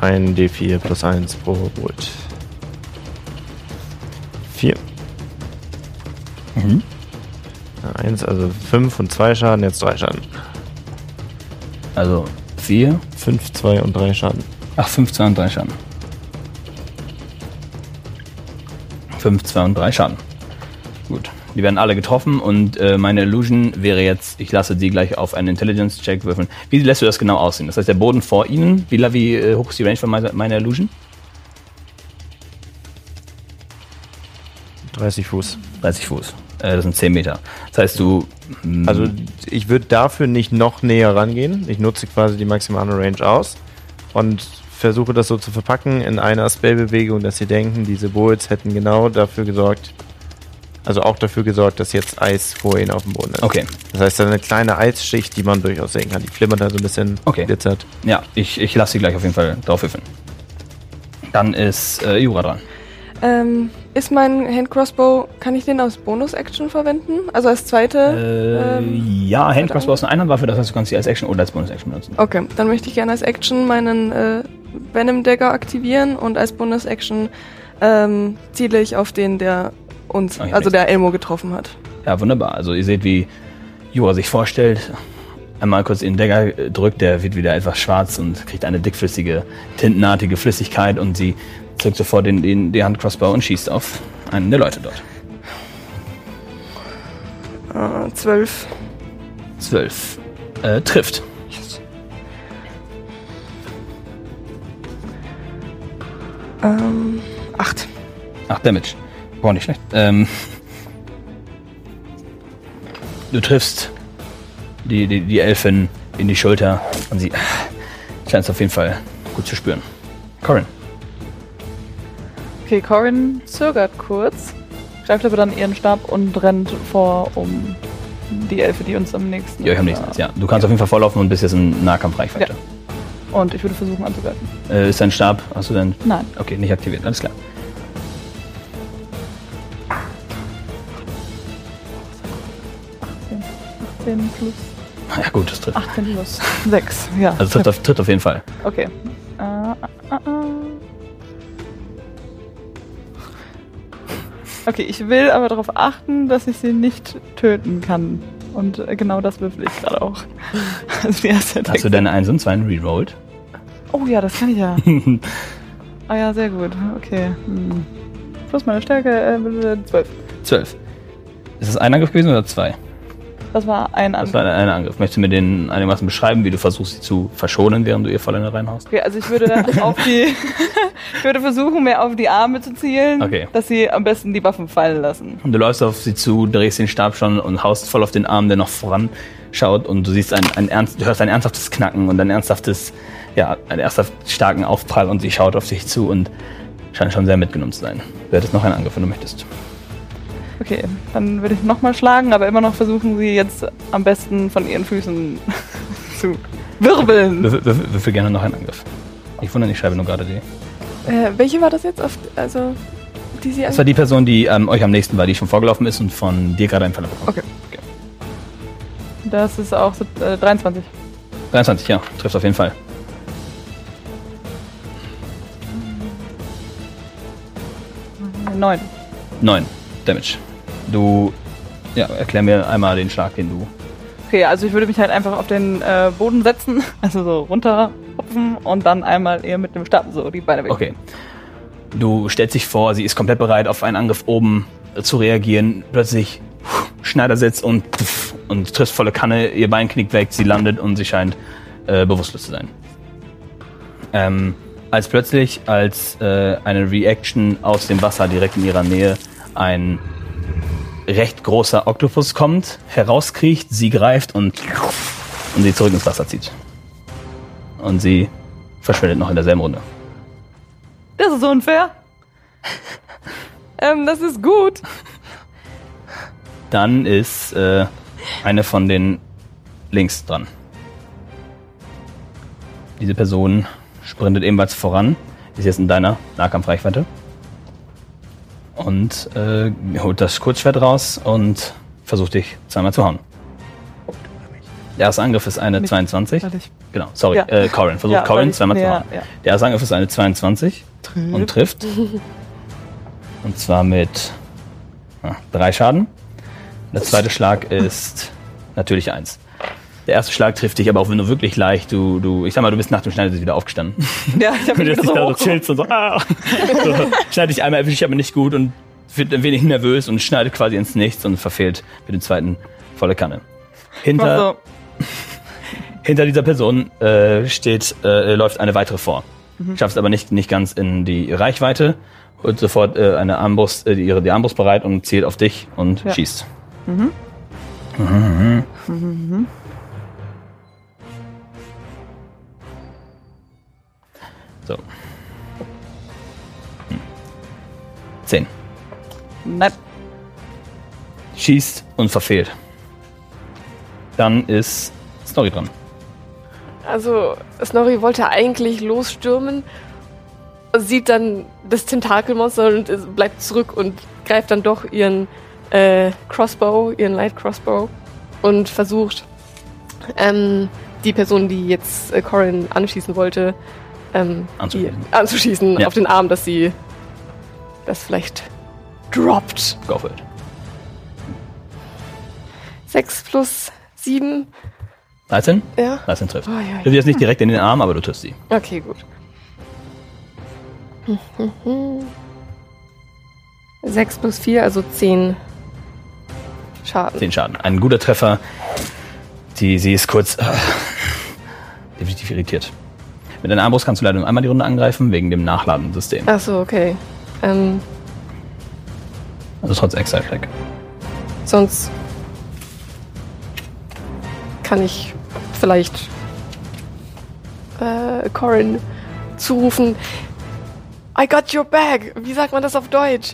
ein D4 plus 1 pro Bolt. 4. Mhm. 1, also 5 und 2 Schaden, jetzt 3 Schaden. Also 4, 5, 2 und 3 Schaden. ach 5, 2 und 3 Schaden. 5, 2 und 3 Schaden. Gut. Die werden alle getroffen und äh, meine Illusion wäre jetzt, ich lasse die gleich auf einen Intelligence-Check würfeln. Wie lässt du das genau aussehen? Das heißt, der Boden vor ihnen, wie, wie äh, hoch ist die Range von meiner, meiner Illusion? 30 Fuß. 30 Fuß. Äh, das sind 10 Meter. Das heißt, du. mm, Also ich würde dafür nicht noch näher rangehen. Ich nutze quasi die maximale Range aus und versuche das so zu verpacken in einer Spellbewegung, dass sie denken, diese Bullets hätten genau dafür gesorgt, also auch dafür gesorgt, dass jetzt Eis vor ihnen auf dem Boden ist. Okay. Das heißt, eine kleine Eisschicht, die man durchaus sehen kann. Die flimmert da so ein bisschen, Okay. glitzert. Ja, ich, ich lasse sie gleich auf jeden Fall drauf würfeln. Dann ist äh, Jura dran. Ähm, ist mein Handcrossbow, kann ich den als Bonus-Action verwenden? Also als zweite? Äh, Ähm, ja, Handcrossbow ist eine Einhandwaffe, das heißt, du kannst sie als Action oder als Bonus-Action benutzen. Okay, dann möchte ich gerne als Action meinen äh, Venom Dagger aktivieren und als Bonus-Action ähm, ziele ich auf den, der uns, Ah, ich also der Elmo getroffen hat. Ja, wunderbar. Also ihr seht, wie Jura sich vorstellt. Einmal kurz in den Dagger äh, drückt, der wird wieder etwas schwarz und kriegt eine dickflüssige, tintenartige Flüssigkeit und sie zückt sofort den, den, den Handcrossbow und schießt auf einen der Leute dort. Äh, zwölf. Zwölf. Äh, trifft. Ähm, acht. Ach, Damage. Boah, nicht schlecht. Ähm, du triffst die, die, die Elfin in die Schulter und sie scheint es auf jeden Fall gut zu spüren. Corin. Okay, Corin zögert kurz, greift aber dann ihren Stab und rennt vor, um die Elfe, die uns am nächsten Die euch am nächsten ist, ja. Du kannst auf jeden Fall vorlaufen und bist jetzt in Nahkampfreichweite. Und ich würde versuchen anzugreifen. Äh, ist dein Stab, hast du deinen. Nein. Okay, nicht aktiviert, alles klar. 18 plus. Ja, gut, das trifft. 18 plus 6. Ja. Also tritt auf, tritt auf jeden Fall. Okay. Äh, äh, äh, äh. Okay, ich will aber darauf achten, dass ich sie nicht töten kann. Und äh, genau das würfel ich gerade auch. Also die erste Hast du deine 1 und 2 rerollt? Oh ja, das kann ich ja. ah ja, sehr gut. Okay. Hm. Plus meine Stärke, äh, 12. 12. Ist das ein Angriff gewesen oder zwei? Das war ein Das Angriff. war ein Angriff. Möchtest du mir den einigermaßen beschreiben, wie du versuchst, sie zu verschonen, während du ihr voll in den reinhaust? Okay, also ich würde auf die, ich würde versuchen, mehr auf die Arme zu zielen, Okay. dass sie am besten die Waffen fallen lassen. Und du läufst auf sie zu, drehst den Stab schon und haust voll auf den Arm, der noch voran schaut und du siehst ein, ein ernst, du hörst ein ernsthaftes Knacken und ein ernsthaftes, ja, einen ernsthaft starken Aufprall und sie schaut auf dich zu und scheint schon sehr mitgenommen zu sein. Du hättest noch einen Angriff, wenn du möchtest. Okay, dann würde ich nochmal schlagen, aber immer noch versuchen, sie jetzt am besten von ihren Füßen zu wirbeln. Würfel, würfel, würfel gerne noch einen Angriff. Ich wundere, ich schreibe nur gerade die. Äh, welche war das jetzt? Auf, also, die sie Das war die Person, die ähm, euch am nächsten war, die schon vorgelaufen ist und von dir gerade einen Falle bekommen. Okay. Das ist auch äh, 23. 23, ja, trifft auf jeden Fall. Neun. 9 Damage. Du, ja, erklär mir einmal den Schlag, den du. Okay, also ich würde mich halt einfach auf den äh, Boden setzen, also so runterhupfen und dann einmal eher mit dem Stab so die Beine weg. Okay. Du stellst dich vor, sie ist komplett bereit, auf einen Angriff oben äh, zu reagieren. Plötzlich pff, Schneidersitz und pff, und triffst volle Kanne, ihr Bein knickt weg, sie landet und sie scheint äh, bewusstlos zu sein. Ähm, als plötzlich, als äh, eine Reaction aus dem Wasser direkt in ihrer Nähe ein recht großer Oktopus kommt, herauskriecht, sie greift und, und sie zurück ins Wasser zieht. Und sie verschwindet noch in derselben Runde. Das ist unfair. Ähm, das ist gut. Dann ist äh, eine von den links dran. Diese Person sprintet ebenfalls voran, ist jetzt in deiner Nahkampfreichweite. Und äh, holt das Kurzschwert raus und versucht dich zweimal zu hauen. Der erste Angriff ist eine Mich. 22. Warte, ich- Genau, sorry, Ja. äh, Corin. Versucht Ja, Corin zweimal zu hauen. ja. Der erste Angriff ist eine 22 und trifft. Und zwar mit ah, drei Schaden. Der zweite Schlag ist natürlich eins. Der erste Schlag trifft dich aber auch wenn du wirklich leicht, du, du, ich sag mal, du bist nach dem Schneidersitz wieder aufgestanden. Ja, ich Und mich jetzt so da so chillst und so, ah. so schneide dich einmal, erwische ich aber nicht gut und wird ein wenig nervös und schneidet quasi ins Nichts und verfehlt mit dem zweiten volle Kanne. Hinter, Also, hinter dieser Person äh, steht, äh, läuft eine weitere vor. Schafft aber nicht, nicht ganz in die Reichweite, holt sofort äh, eine Armbrust, äh, ihre die Armbrust bereit und zielt auf dich und Ja. schießt. So. Hm. Zehn. nein. Schießt und verfehlt. Dann ist Snorri dran. Also, Snorri wollte eigentlich losstürmen, sieht dann das Tentakelmonster und bleibt zurück und greift dann doch ihren äh, Crossbow, ihren Light Crossbow und versucht, ähm, die Person, die jetzt äh, Corin anschießen wollte, ähm, Anzuschießen. Die, anzuschießen Ja. auf den Arm, dass sie das vielleicht droppt. Go for it. 6 plus 7, 13? ja. 13 trifft. Oh, ja, Du jetzt nicht direkt in den Arm, aber du triffst sie. Okay, gut. Sechs plus vier, also zehn Schaden. 10 Schaden. Ein guter Treffer. Die, sie ist kurz äh, definitiv irritiert. Mit deiner Armbrust kannst du leider nur einmal die Runde angreifen, wegen dem Nachladensystem. Ach so, okay. Ähm, Also trotz extra Attack. sonst kann ich vielleicht äh, Corin zurufen. I got your bag. Wie sagt man das auf Deutsch?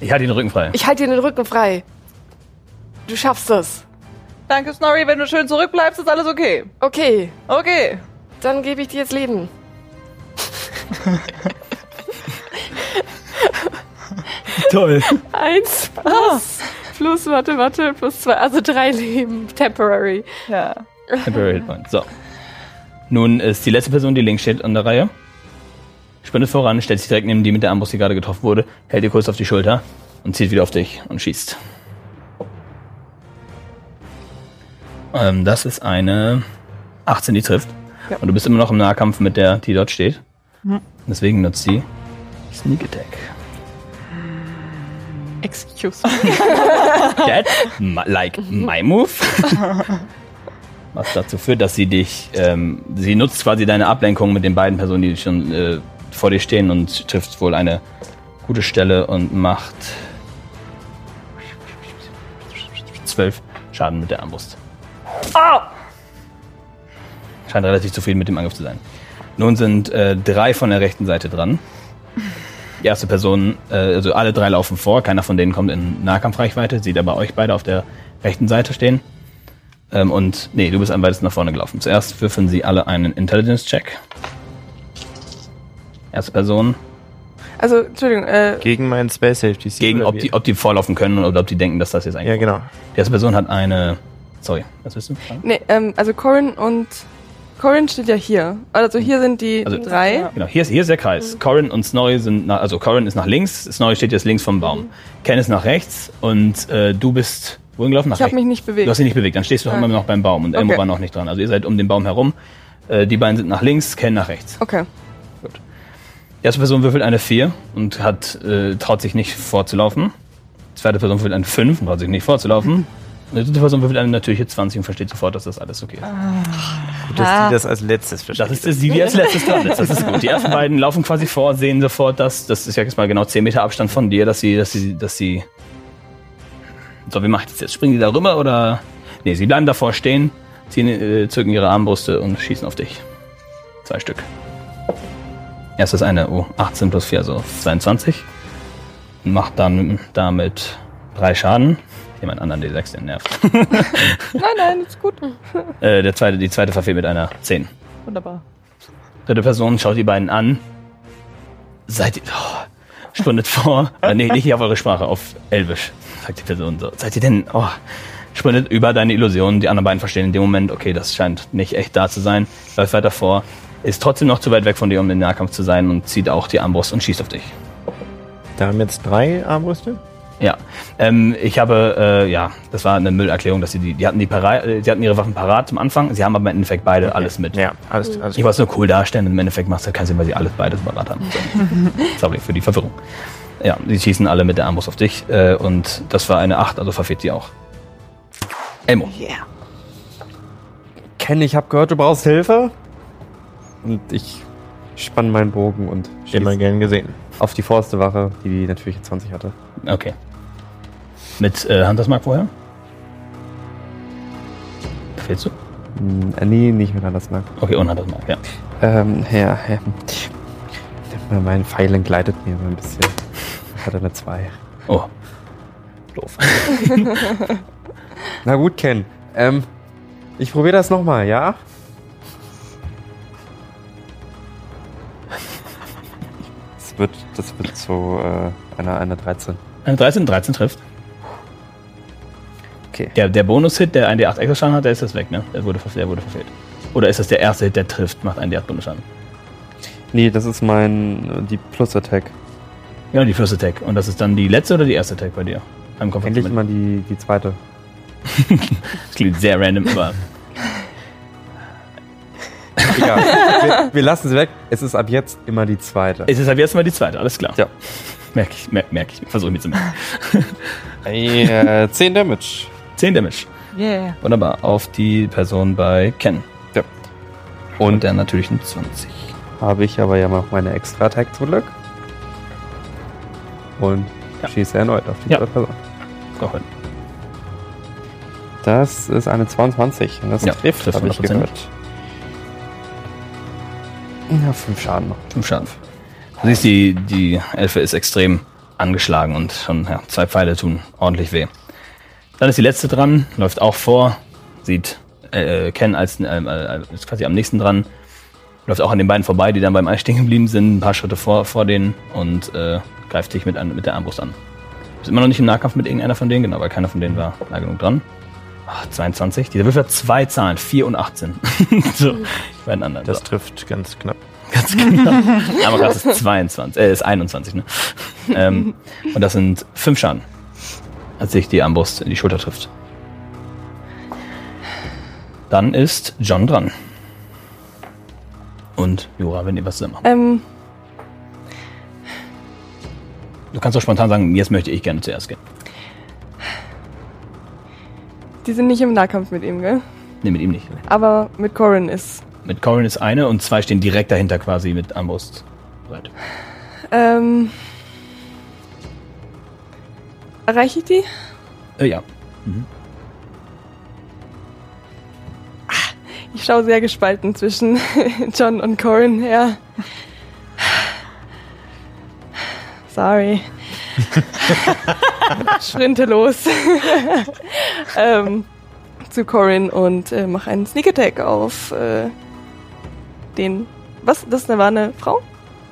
Ich halte den Rücken frei. Ich halte dir den Rücken frei. Du schaffst das. Danke, Snorri, wenn du schön zurückbleibst, ist alles okay. Okay, Okay. Dann gebe ich dir jetzt Leben. Toll. Eins plus, plus, warte, warte, plus zwei, also drei Leben, temporary. Ja. Temporary Hit Point. So. Nun ist die letzte Person, die links steht an der Reihe. Sprintet voran, stellt sich direkt neben die mit der Armbrust, die gerade getroffen wurde, hält ihr kurz auf die Schulter und zieht wieder auf dich und schießt. Ähm, das ist eine 18, die trifft. Ja. Und du bist immer noch im Nahkampf mit der, die dort steht. Mhm. Deswegen nutzt sie Sneak Attack. Excuse. That, ma- like my move. Was dazu führt, dass sie dich, ähm, sie nutzt quasi deine Ablenkung mit den beiden Personen, die schon äh, vor dir stehen und trifft wohl eine gute Stelle und macht zwölf Schaden mit der Armbrust. Scheint relativ zufrieden mit dem Angriff zu sein. Nun sind äh, drei von der rechten Seite dran. Die erste Person, äh, also alle drei laufen vor, keiner von denen kommt in Nahkampfreichweite, sieht aber euch beide auf der rechten Seite stehen. Ähm, und nee, du bist am weitesten nach vorne gelaufen. Zuerst würfeln sie alle einen Intelligence-Check. Erste Person, Also, Entschuldigung, äh, Gegen meinen Space Safety. gegen ob die, ob die vorlaufen können oder ob die denken, dass das jetzt eigentlich. Ja, genau. Die erste Person hat eine. Sorry, was willst du? nee, ähm, also Corin und Corin steht ja hier. Also hier sind die Also- drei. Genau, hier ist, hier ist der Kreis. Corin und Snorri sind, nach, also Corin ist nach links, Snorri steht jetzt links vom Baum. Ken ist nach rechts und äh, du bist wohin gelaufen? Nach Ich habe mich nicht bewegt. Du hast dich nicht bewegt, dann stehst du Ah. immer noch beim Baum und Elmo Okay. war noch nicht dran. Also ihr seid um den Baum herum. Äh, die beiden sind nach links, Ken nach rechts. Okay. Die erste Person würfelt eine 4 und hat, äh, traut sich nicht vorzulaufen. Die zweite Person würfelt eine 5 und traut sich nicht vorzulaufen. Und die dritte Person würfelt eine natürliche 20 und versteht sofort, dass das alles okay ist. Gut, dass die das als letztes verstehen. Das ist das, die, die als letztes dran ist. Das ist gut. Die ersten beiden laufen quasi vor, sehen sofort, dass, das ist ja jetzt mal genau 10 Meter Abstand von dir, dass sie, dass sie, dass sie. So, wie macht das jetzt? Springen die da rüber oder? Nee, sie bleiben davor stehen, ziehen, äh, zücken ihre Armbrüste und schießen auf dich. Zwei Stück. Erstes eine, oh, 18 plus 4, also 22. Und macht dann damit drei Schaden. Jemand anderen D6, den nervt. Nein, nein, ist gut. äh, der zweite, die zweite verfehlt mit einer 10. Wunderbar. Dritte Person schaut die beiden an. Seid ihr. Oh, sprintet vor. Äh, nee, nicht auf eure Sprache, auf Elvisch, sagt die Person so. Seid ihr denn. Oh, sprintet über deine Illusion. Die anderen beiden verstehen in dem Moment, okay, das scheint nicht echt da zu sein. Läuft weiter vor. Ist trotzdem noch zu weit weg von dir, um im Nahkampf zu sein und zieht auch die Armbrust und schießt auf dich. Da haben jetzt drei Armbrüste. Ja, ähm, ich habe, äh, ja, das war eine Müllerklärung, dass sie die, die hatten die parat, äh, die hatten ihre Waffen parat zum Anfang, sie haben aber im Endeffekt beide alles mit. Ja, alles, alles Ich wollte es nur cool darstellen, im Endeffekt macht es halt keinen Sinn, weil sie alles beides parat haben. So. Sorry für die Verwirrung. Ja, die schießen alle mit der Armbrust auf dich äh, und das war eine 8, also verfehlt sie auch. Elmo. Ken, ich habe gehört, du brauchst Hilfe. Und ich spann meinen Bogen und immer schieß gern gesehen. auf die vorste Wache, die natürlich 20 hatte. Okay. Mit äh, Huntersmark vorher? Fehlst du? Hm, äh, nee, nicht mit anders Mark. Okay, und Huntersmark, ja. Ähm, ja, ja. Mein Pfeil entgleitet mir so ein bisschen. Ich hatte eine 2. Oh. Doof. Na gut, Ken. Ähm, ich probiere das nochmal, ja? Das wird, das wird so äh, eine, eine 13. Eine 13, 13 trifft. Okay. Der, der Bonus-Hit, der einen D8 extra Schaden hat, der ist das weg, ne? Der wurde, der wurde verfehlt. Oder ist das der erste Hit, der trifft, macht einen D8 Bonusschaden? Nee, das ist mein, äh, die Plus-Attack. Ja, die First Attack. Und das ist dann die letzte oder die erste Attack bei dir? Endlich mal die, die zweite. Das klingt sehr random, aber Egal. wir, wir lassen sie weg. Es ist ab jetzt immer die zweite. es ist ab jetzt mal die zweite, alles klar. Ja. Merke ich, merke merk ich. Versuche ich mir zu merken. Äh, 10 Damage. 10 Damage. Yeah. Wunderbar. Auf die Person bei Ken. Ja. Und der natürlich ein 20. habe ich aber ja noch meine Extra-Attack zum Glück. Und Ja. schieße erneut auf die Ja. dritte Person. Go ahead. Das ist eine 22 und das Ja, trifft, trifft habe ich 100%. gehört. Ja, 5 Schaden noch. Fünf Schaden. Du siehst, die, die Elfe ist extrem angeschlagen und schon ja, zwei Pfeile tun ordentlich weh. Dann ist die letzte dran, läuft auch vor, sieht äh, Ken als äh, äh, ist quasi am nächsten dran, läuft auch an den beiden vorbei, die dann beim Eis stehen geblieben sind, ein paar Schritte vor, vor denen und äh, greift dich mit, an, mit der Armbrust an. Du bist immer noch nicht im Nahkampf mit irgendeiner von denen, genau, weil keiner von denen war nah genug dran. Ach, 22. Dieser Würfel hat zwei Zahlen, 4 und 18. so, die beiden anderen. Das so. trifft ganz knapp. Ganz genau. Aber gerade ist 22, äh, ist 21, ne? ähm, und das sind fünf Schaden, als sich die Armbrust in die Schulter trifft. Dann ist John dran. Und Jura, wenn ihr was machen. Ähm, Du kannst auch spontan sagen, jetzt möchte ich gerne zuerst gehen. die sind nicht im Nahkampf mit ihm, gell? Nee, mit ihm nicht. Aber mit Corin ist. Mit Corin ist eine und zwei stehen direkt dahinter quasi mit Armbrust. Ähm. Erreiche ich die? Äh, ja. Ich schaue sehr gespalten zwischen John und Corin her. Sorry. Sprinte los. ähm, zu Corin und äh, mache einen Sneak Attack auf äh, den. Was? Das war eine Frau?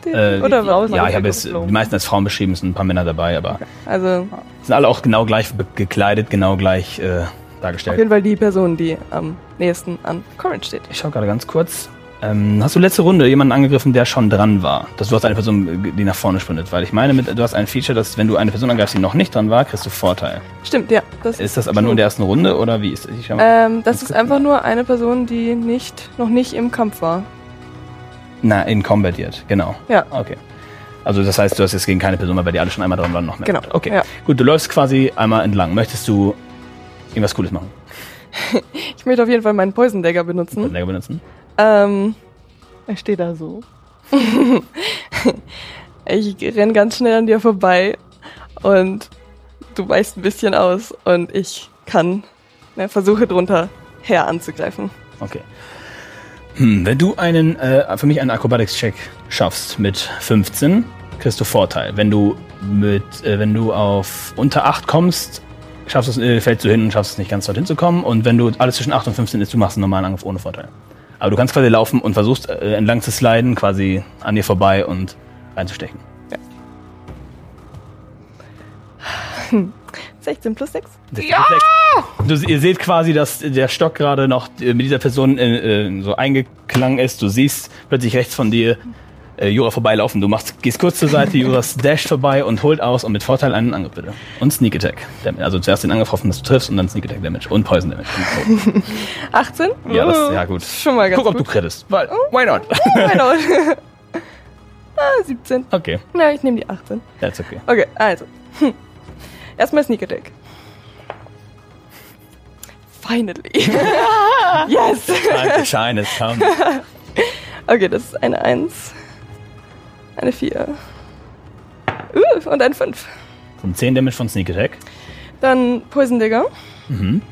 Die, Äh, oder war ja, ich habe jetzt die meisten als Frauen beschrieben, es sind ein paar Männer dabei, aber Also sind alle auch genau gleich gekleidet, genau gleich äh, auf dargestellt. jeden Fall die Person, die am nächsten an Corin steht. Ich schaue gerade ganz kurz. Ähm, hast du letzte Runde jemanden angegriffen, der schon dran war? Dass du hast eine Person, die nach vorne sprintet? Weil ich meine, mit, du hast ein Feature, dass wenn du eine Person angreifst, die noch nicht dran war, kriegst du Vorteil. Stimmt, ja. Das Ist das aber nur in der ersten Runde oder wie ist das? Ähm, das ist einfach nur eine Person, die nicht, noch nicht im Kampf war. Na, in Combat jetzt, genau. Ja. Okay. Also das heißt, du hast jetzt gegen keine Person, weil die alle schon einmal dran waren, noch mehr. Genau, Okay. ja. Gut, du läufst quasi einmal entlang. Möchtest du irgendwas Cooles machen? Ich möchte auf jeden Fall meinen Poison Dagger benutzen. Länger benutzen? Ähm, Er steht da so. ich renn ganz schnell an dir vorbei und du weichst ein bisschen aus und ich kann ne, versuche drunter her anzugreifen. Okay. Hm, wenn du einen, äh, für mich einen Acrobatics-Check schaffst mit 15, kriegst du Vorteil. Wenn du mit, äh, wenn du auf unter 8 kommst, schaffst es, äh, fällst du hin und schaffst es nicht ganz dorthin zu kommen. Und wenn du alles zwischen 8 und 15 ist, du machst einen normalen Angriff ohne Vorteil. Aber du kannst quasi laufen und versuchst äh, entlang zu sliden, quasi an dir vorbei und reinzustechen. 16 plus 6. Ja! Du, ihr seht quasi, dass der Stock gerade noch äh, mit dieser Person äh, äh, so eingeklangen ist. Du siehst plötzlich rechts von dir äh, Jura vorbeilaufen. Du machst, gehst kurz zur Seite, Jura dasht vorbei und holt aus und mit Vorteil einen Angriff bitte. Und Sneak Attack. Damage. Also zuerst den Angriff hoffen, dass du triffst und dann Sneak Attack Damage und Poison Damage. Und 18? ja, das, ja gut. Schon mal ganz Guck, ob du gut. krittest. Weil, why not? Genau. ah, 17. okay, Na, ich nehme die 18. that's okay. Okay, also. Hm. Erstmal Sneak Attack. Finally. yes! Time to shine has come. Okay, das ist eine 1. Eine 4. Uh, und ein 5. Und 10 Damage von Sneak Attack. Dann Poison Digger. Mhm.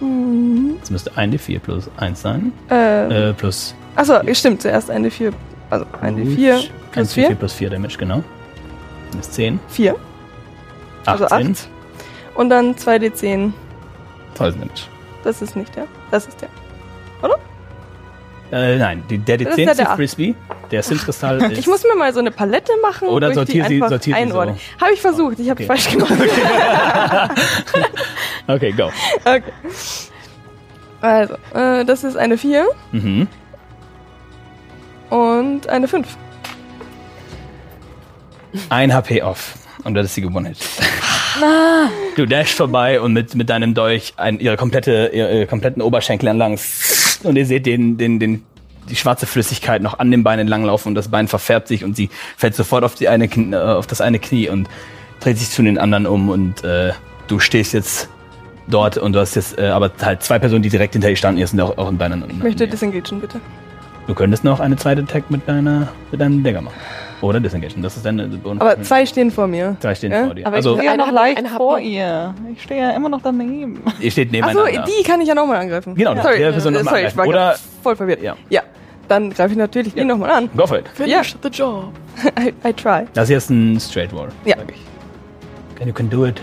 Mhm. Das müsste 1d4 plus 1 sein. Äh, Äh, plus achso, stimmt, zuerst eine 4. Also eine 4 plus 4 4. plus 4 Damage, genau. Das ist 10. 4. 18. Also 8. Und dann 2d10. Poison Damage. Das ist nicht der. Das ist der. Äh, nein, die, der Das ist D10 der ist der der Frisbee. Der Sims-Kristall ist. Ich muss mir mal so eine Palette machen. Oder wo ich sortier die sie- sortier sie so. Habe ich versucht, ich habe Okay. falsch gemacht. okay, go. okay. Also, äh, das ist eine 4 Mhm. und eine 5. Ein HP off. Und das ist sie gewonnen. Du dashst vorbei und mit, mit deinem Dolch ein, ihre komplette, ihre kompletten Oberschenkel entlang. Und ihr seht den, den, den, die schwarze Flüssigkeit noch an dem Bein entlanglaufen und das Bein verfärbt sich und sie fällt sofort auf, die eine, Knie- äh, auf das eine Knie und dreht sich zu den anderen um und äh, du stehst jetzt dort und du hast jetzt äh, aber halt zwei Personen, die direkt hinter ihr standen, jetzt sind auch, auch in Beinen. Ich möchte disengagen, bitte. Du könntest noch eine zweite Attack mit deiner mit deinem Dagger machen. Oder disengagen. Das ist deine Bonus. Aber zwei stehen vor mir. Drei stehen Ja? vor dir. Aber also ich- Ja, Einer noch leicht einer hat vor ihr. Ich stehe ja immer noch daneben. ihr steht Achso, nebeneinander. die kann ich ja nochmal angreifen. Genau, sorry, äh, noch mal sorry, ich war. Oder- voll verwirrt. Ja. Ja, dann greife ich natürlich die nochmal an. Go for it. Ja. Finish the job. I, I try. Das hier ist ein Straight Wall. Ja. Sag ich. Can you can do it.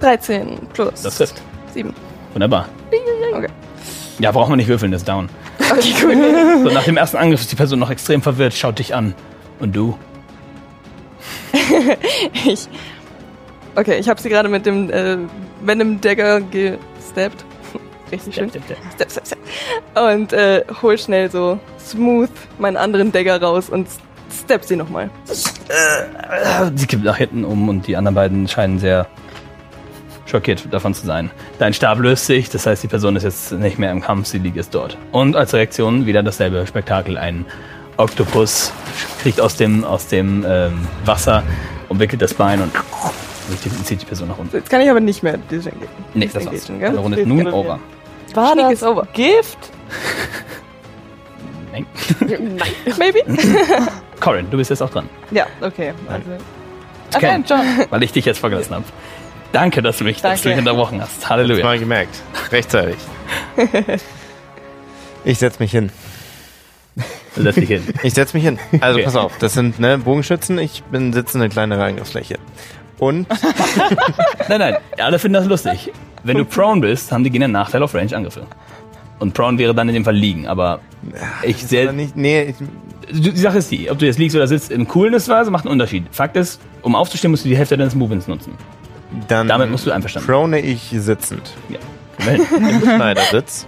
13 plus Das trifft. 7. Wunderbar. Okay. Ja, braucht man nicht würfeln, das ist down. Okay, cool. So, nach dem ersten Angriff ist die Person noch extrem verwirrt, schaut dich an. Und du? ich. Okay, ich habe sie gerade mit dem äh, Venom Dagger gestappt. Richtig schön. Step, step, step. Und äh, hol schnell so smooth meinen anderen Dagger raus und step sie nochmal. Sie kippt nach hinten um und die anderen beiden scheinen sehr schockiert davon zu sein. Dein Stab löst sich, das heißt, die Person ist jetzt nicht mehr im Kampf, sie liegt jetzt dort. Und als Reaktion wieder dasselbe Spektakel. Ein Oktopus kriegt aus dem, aus dem ähm, Wasser, umwickelt das Bein und zieht die Person nach unten. Jetzt kann ich aber nicht mehr disengagen. Nee, das war's. Gell? Die Runde ist nun over. War Sneak das over. Gift? Nein. Nein. Maybe? Corin, du bist jetzt auch dran, ja, okay. Also. Nein, John. weil ich dich jetzt vergessen habe. Danke, dass du mich, dass du mich unterbrochen hast. Halleluja. mal gemerkt. Rechtzeitig. Ich setz mich hin. Setz dich hin. Ich setz mich hin. Also Okay. pass auf, das sind ne, Bogenschützen, ich bin sitze eine kleinere Angriffsfläche. Und Nein, nein, alle finden das lustig. Wenn du prone bist, haben die Gegner einen Nachteil auf Range-Angriffe. Und prone wäre dann in dem Fall liegen, aber ich oder sehr. nicht, nee, ich, Die Sache ist die, ob du jetzt liegst oder sitzt, im Coolness-Weise macht einen Unterschied. Fakt ist, um aufzustehen, musst du die Hälfte deines Movements nutzen. dann Damit musst du einverstanden prone ich sitzend. Ja. Wir hin. Im Schneidersitz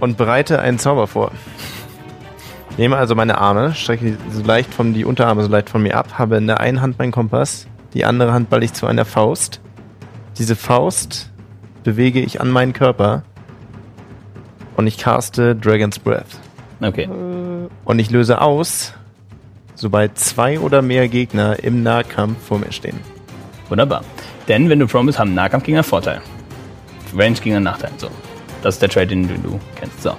und bereite einen Zauber vor. Nehme also meine Arme, strecke die so leicht von die Unterarme so leicht von mir ab, habe in der einen Hand meinen Kompass, die andere Hand ball ich zu einer Faust. Diese Faust bewege ich an meinen Körper und ich caste Dragon's Breath. Okay. Und ich löse aus, sobald zwei oder mehr Gegner im Nahkampf vor mir stehen. Wunderbar. Denn wenn du prone bist, haben Nahkampfgegner einen Vorteil. Range-Gegner einen Nachteil. So. Das ist der Trade, den du, du kennst. So.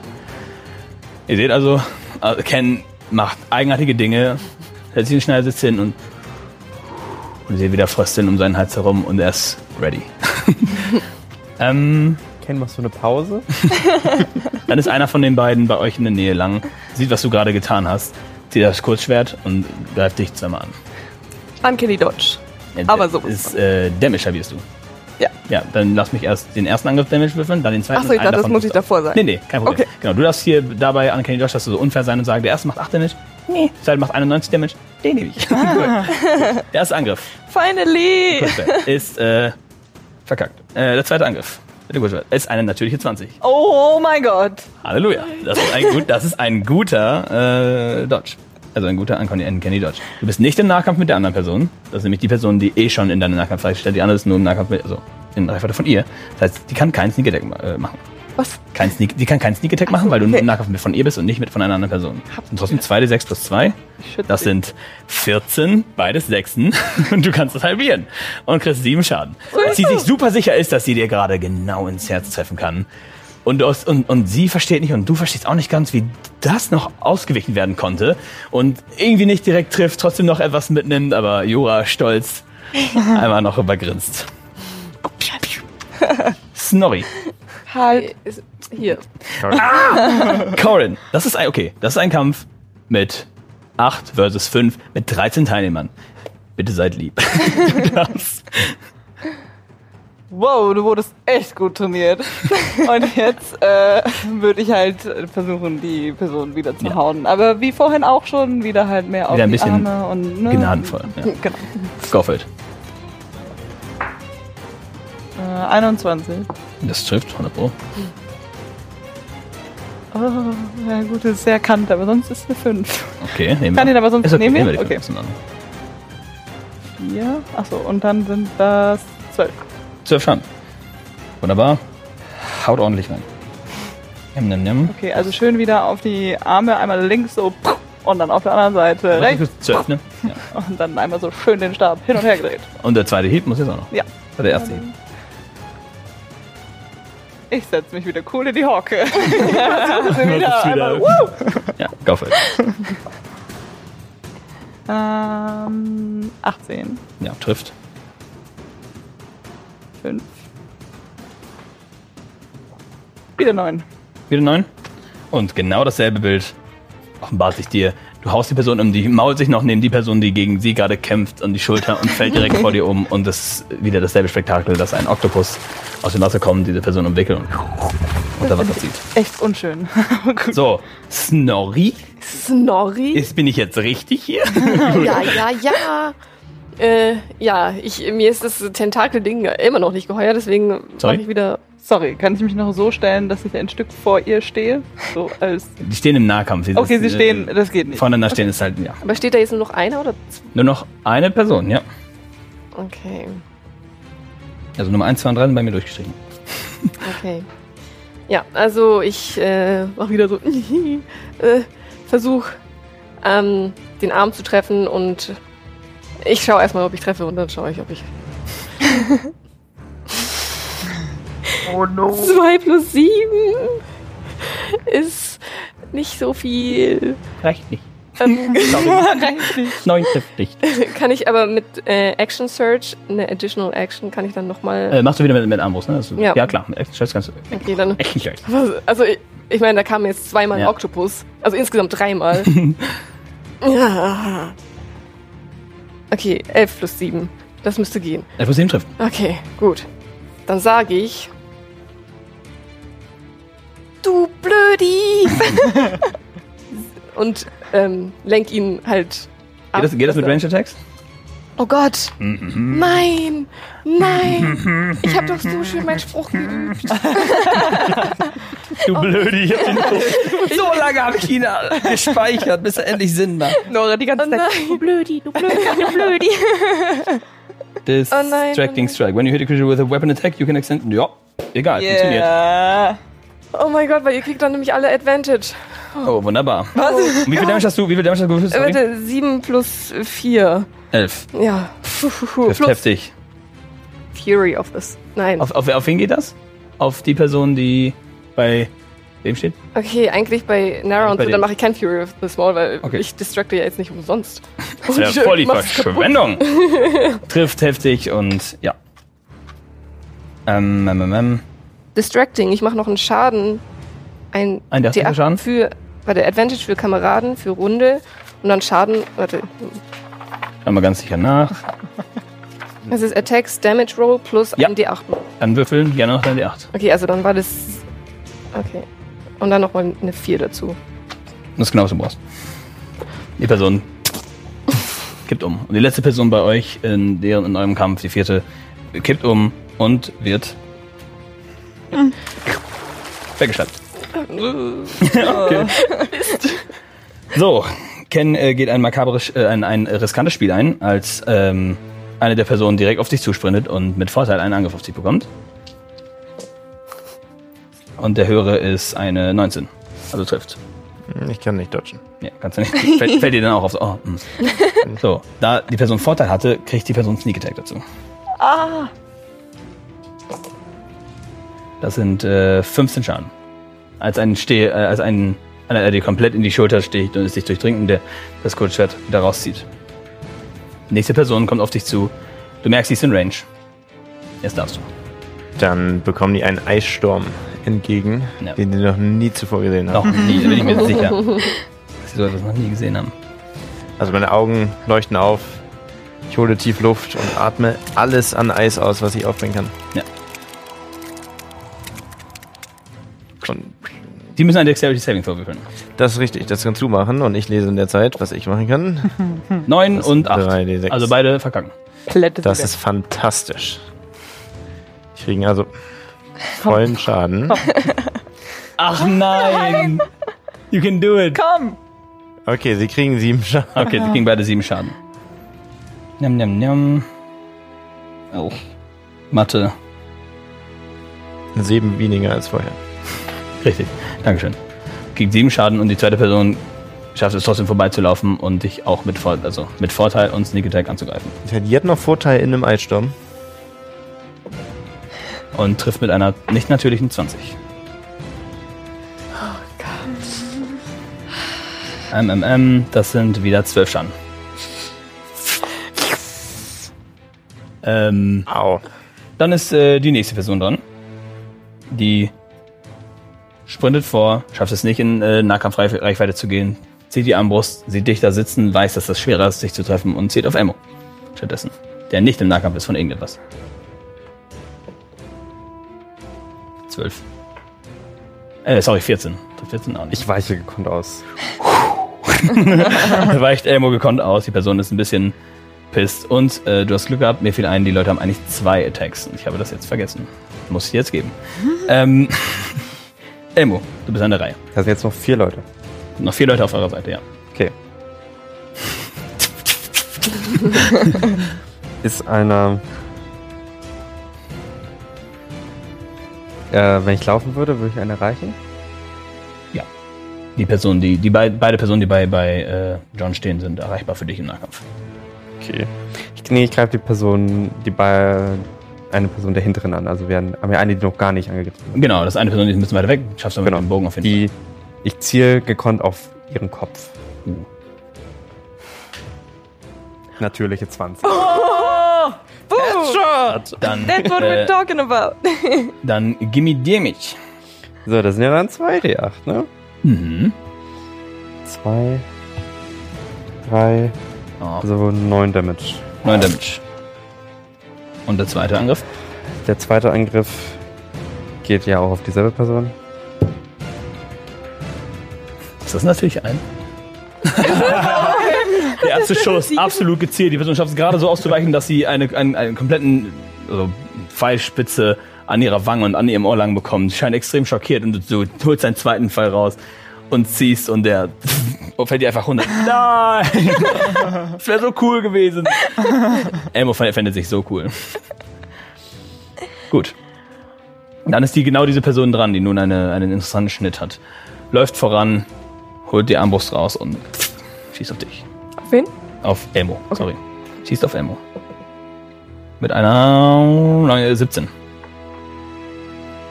Ihr seht also, äh, Ken macht eigenartige Dinge, setzt sich in den Schneidersitz hin und, und seht wieder Frösteln um seinen Hals herum und er ist ready. ähm, Ken, machst du eine Pause? dann ist einer von den beiden bei euch in der Nähe lang, sieht, was du gerade getan hast, zieht das Kurzschwert und greift dich zweimal an. Uncanny Dodge. Ja, Aber sowas Ist, äh, Damage habierst du. Ja. Ja, dann lass mich erst den ersten Angriff Damage würfeln, dann den zweiten. Achso, ich dachte, das muss ich davor sagen. Nee, nee, kein Problem. Okay. Genau, du darfst hier dabei Uncanny Josh, dass du so unfair sein und sagen, der erste macht 8 Damage. Nee. Der zweite macht 91 Damage. Den nehme ich. Gut. Der erste Angriff Finally! Ist äh, verkackt. Äh, der zweite Angriff ist eine natürliche 20. Oh mein Gott. Halleluja. Das ist ein, gut, das ist ein guter äh, Dodge. Also ein guter Uncanny Uncanny Dodge. Du bist nicht im Nahkampf mit der anderen Person. Das ist nämlich die Person, die eh schon in deine Nahkampfreihe stellt. Die andere ist nur im Nahkampf mit, also in Reichweite von ihr. Das heißt, die kann keinen Sneak Attack äh, machen. Was? Kein Sneak, die kann keinen Sneak Attack machen, weil du nur im Nahkampf mit von ihr bist und nicht mit von einer anderen Person. Das sind trotzdem 2d6 plus 2. Shit. Das sind 14, beides Sechsen. Und du kannst das halbieren. Und kriegst 7 Schaden. Als sie sich super sicher ist, dass sie dir gerade genau ins Herz treffen kann. Und, aus, und, und sie versteht nicht und du verstehst auch nicht ganz, wie das noch ausgewichen werden konnte. Und irgendwie nicht direkt trifft, trotzdem noch etwas mitnimmt, aber Jura stolz einmal noch übergrinst. Snorri. Halt. Ist- Hier. Corin, das ist ein, okay, das ist ein Kampf mit 8 versus 5 mit 13 Teilnehmern. Bitte seid lieb. Du darfst- Wow, du wurdest echt gut trainiert. Und jetzt äh, würde ich halt versuchen, die Person wieder zu Ja. hauen. Aber wie vorhin auch schon, wieder halt mehr auf Wieder ein die bisschen Arme und ne? Gnadenvoll. Ja. Genau. Scofield. Äh, 21. Das trifft, 100 Pro. Oh, ja gut, das ist sehr kant, aber sonst ist eine 5. Okay, nehmen Kann wir. den aber sonst Ist okay, nehmen wir? Okay. 15 an. 4. Achso, und dann sind das 12. 12 Schaden. Wunderbar. Haut ordentlich rein. Nimm, nimm, nimm. Okay, also schön wieder auf die Arme, einmal links so und dann auf der anderen Seite rechts 12, ne? Ja. und dann einmal so schön den Stab hin und her gedreht. Und der zweite Hieb muss jetzt auch noch. Ja. War der erste Hieb. Ich setze mich wieder cool in die Hocke. ja, wieder wieder- einmal, woo! Ja, go for it. ähm, 18, Ja, trifft. 5. Wieder 9. Wieder 9. Und genau dasselbe Bild offenbart sich dir. Du haust die Person um, die mault sich noch neben die Person, die gegen sie gerade kämpft, an die Schulter und fällt direkt vor dir um. Und das ist wieder dasselbe Spektakel, dass ein Oktopus aus dem Wasser kommt, diese Person umwickelt und unter Wasser zieht. Echt unschön. So, Snorri, Snorri? ist, bin ich jetzt richtig hier? ja, ja, ja. Äh, ja, ich, mir ist das Tentakel-Ding immer noch nicht geheuer, deswegen Sorry? mache ich wieder. Sorry, kann ich mich noch so stellen, dass ich ein Stück vor ihr stehe? So als. Die stehen im Nahkampf. Sie- Okay, sie das, stehen, äh, das geht nicht. Voneinander stehen ist halt, ja. Aber steht da jetzt nur noch einer oder zwei? Nur noch eine Person, ja. Okay. Also Nummer 1, 2 und 3 sind bei mir durchgestrichen. Okay. Ja, also ich äh, mach wieder so äh, Versuch, ähm, den Arm zu treffen und ich schaue erstmal, ob ich treffe und dann schaue ich, ob ich. Oh no. 2 plus 7 ist nicht so viel. Reicht nicht. Ähm, Neun trifft nicht. kann ich aber mit äh, Action Search, eine Additional Action, kann ich dann nochmal. Äh, machst du wieder mit, mit Armbrust, ne? Das, Ja. ja. klar, mit Action Shots kannst du. okay, dann. Action. Also ich, ich meine, da kam jetzt zweimal Ja. Octopus. Also insgesamt dreimal. ja. Okay, 11 plus 7. Das müsste gehen. Er plus 7 trifft. Okay, gut. Dann sage ich. Du Blödi! Und ähm, lenk ihn halt. ab, Geht das, geht das mit er- Range Attacks? Oh Gott! Mhm. Nein! Nein! Ich habe doch so schön meinen Spruch geübt. Du Blödi, ich hab ihn so lange habe ich ihn gespeichert, bis er endlich Sinn macht. Nora die ganze Oh Zeit. Du Blödi, du Blödi, du Blödi. Oh nein, Distracting oh nein. Strike. When you hit a creature with a weapon attack, you can extend. Ja, egal, funktioniert. Yeah. Oh mein Gott, weil ihr kriegt dann nämlich alle Advantage. Oh, wunderbar. Und wie viel Damage hast du? Wie viel Damage hast du gewürfelt? Äh, Sorry? Warte, 7 plus 4. Elf. Ja. Trifft Plus heftig. Fury of this. Nein. Auf, auf, auf wen geht das? Auf die Person, die bei wem steht? Okay, eigentlich bei Nara und Bei so, dann mache ich kein Fury of the Small, weil Okay. ich distracte ja jetzt nicht umsonst. Das ist ja voll die. Verschwendung. Trifft heftig und ja. Ähm, ähm, ähm, ähm. Distracting, ich mache noch einen Schaden. Ein Ein D8 D8 Schaden? für, warte, Advantage für Kameraden, für Runde und dann Schaden, warte, Schau mal ganz sicher nach. das ist Attacks, Damage Roll plus Ja. ein D8. Dann würfeln, gerne noch dein D8. Okay, also dann war das, okay. Und dann nochmal eine 4 dazu. Das ist genau, was du brauchst. Die Person kippt um. Und die letzte Person bei euch in, deren, in eurem Kampf, die vierte, kippt um und wird weggeschnappt. okay. So, Ken äh, geht ein makabres, äh, ein, ein riskantes Spiel ein, als ähm, eine der Personen direkt auf dich zusprintet und mit Vorteil einen Angriff auf dich bekommt. Und der höhere ist eine 19. Also trifft. Ich kann nicht dodgen. Ja, kannst du nicht. Fällt, fällt dir dann auch auf. Oh, hm. so, da die Person Vorteil hatte, kriegt die Person Sneak Attack dazu. Ah. Das sind äh, 15 Schaden. Als ein Steh, äh, als ein einer, der dir komplett in die Schulter sticht und es dich durchdringt und der das Kurzschwert wieder rauszieht. Nächste Person kommt auf dich zu. Du merkst, sie ist in Range. Jetzt darfst du. Dann bekommen die einen Eissturm entgegen, Ja. den die noch nie zuvor gesehen Noch haben. nie, da bin ich mir sicher. Dass sie so etwas noch nie gesehen haben. Also meine Augen leuchten auf. Ich hole tief Luft und atme alles an Eis aus, was ich aufbringen kann. Ja. Die müssen ein Dexterity Saving vorwürfeln. das ist richtig, das kannst du machen und ich lese in der Zeit, was ich machen kann. 9 Das und sind 8. 3D6. Also beide verkacken. Plätte Das ist fantastisch. Die kriegen also vollen Schaden. Ach nein! You can do it! Komm! Okay, sie kriegen sieben Schaden. Okay, die kriegen beide sieben Schaden. Njam, njam, njam. Oh. Mathe. Sieben weniger als vorher. Richtig. Dankeschön. Kriegt sieben Schaden und die zweite Person schafft es trotzdem vorbeizulaufen und dich auch mit, Vor also mit Vorteil und Sneak Attack anzugreifen. Die hat noch Vorteil in einem Eissturm. Und trifft mit einer nicht natürlichen 20. MMM, das sind wieder zwölf Schaden. Ähm, Au. Dann ist äh, die nächste Person dran. Die sprintet vor, schafft es nicht in äh, Nahkampfreichweite zu gehen, zieht die Armbrust, sieht dich da sitzen, weiß, dass das schwerer ist, sich zu treffen und zieht auf Ammo. Stattdessen. Der nicht im Nahkampf ist von irgendetwas. Zwölf. Äh, sorry, 14. Trifft 14 auch nicht. Ich weiche gekonnt aus. Weicht Elmo gekonnt aus. Die Person ist ein bisschen pisst. Und äh, du hast Glück gehabt. Mir fiel ein, die Leute haben eigentlich zwei Attacks. Und ich habe das jetzt vergessen. Muss ich jetzt geben. ähm, Elmo, du bist an der Reihe. Da sind jetzt noch vier Leute. Noch vier Leute auf eurer Seite, ja. Okay. ist einer Äh, wenn ich laufen würde, würde ich einen erreichen? Die Person, die, die bei, beide Personen, die bei, bei äh, John stehen, sind erreichbar für dich im Nahkampf. Okay. Ich, nee, ich greife die Person, die bei eine Person der hinteren an. Also wir haben ja eine, die noch gar nicht angegriffen wird. Genau, das ist eine Person, die ist ein bisschen weiter weg. Schaffst du mit Genau. dem Bogen auf jeden Die, ich ziele gekonnt auf ihren Kopf. Uh. Natürliche 20. Boom! Fall. Dann, That's what we're äh, talking about. dann gimme damage. So, das sind ja dann 2d8, ne? Mhm. 2, 3, Oh, also 9 Damage. 9 Damage. Und der zweite Angriff? Der zweite Angriff geht ja auch auf dieselbe Person. Ist das natürlich ein? der erste Schuss, absolut gezielt. Die Person schafft es gerade so auszuweichen, dass sie eine, einen, einen kompletten also Pfeilspitze an ihrer Wange und an ihrem Ohr lang bekommt. Sie scheint extrem schockiert und du holst deinen zweiten Pfeil raus und ziehst und der fällt dir einfach runter. Nein! Das wäre so cool gewesen. Elmo fände sich so cool. Gut. Dann ist die genau diese Person dran, die nun eine, einen interessanten Schnitt hat. Läuft voran, holt die Armbrust raus und schießt auf dich. Auf wen? Auf Elmo, sorry. Schießt auf Elmo. Mit einer nein, 17.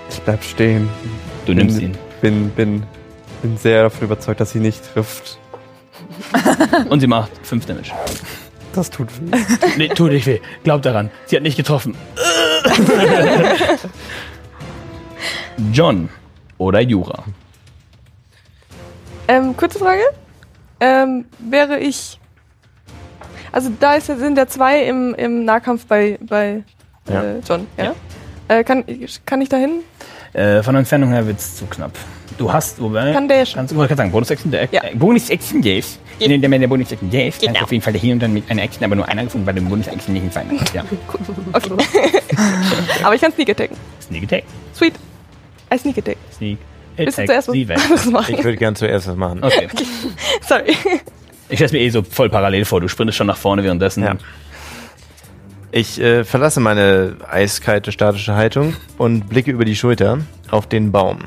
Ich bleib stehen. Du nimmst ihn. Bin, bin, bin sehr davon überzeugt, dass sie nicht trifft. Und sie macht 5 Damage. Das tut weh. Nee, tut nicht weh. Glaub daran. Sie hat nicht getroffen. John oder Jura. Ähm, kurze Frage. Ähm, wäre ich. Also da ist, ja- sind ja zwei im, im Nahkampf bei, bei Ja. äh, John, ja? Äh, kann, kann ich da hin? Äh, von der Entfernung her wird's zu knapp. Du hast, wobei. Kann der schon? Kannst du wollte gerade sagen, Bonus-Action, der Ja. äh, Bonus-Action, yes. Wenn der, der Bonus-Action, yes, kannst du auf jeden Fall dahin und dann mit einer Action, aber nur einer gefunden, weil dem Bonus-Action nicht gefallen hat. Ja. Okay. Aber ich kann Sneak Attacken. Sneak Attack. Sweet. I Sneak Attack. Sneak Willst du Attack. zuerst was machen? Ich würde gern zuerst was machen. Okay. Sorry. Ich stelle mir eh so voll parallel vor. Du sprintest schon nach vorne währenddessen. Ja. Ich äh, verlasse meine eiskalte statische Haltung und blicke über die Schulter auf den Baum.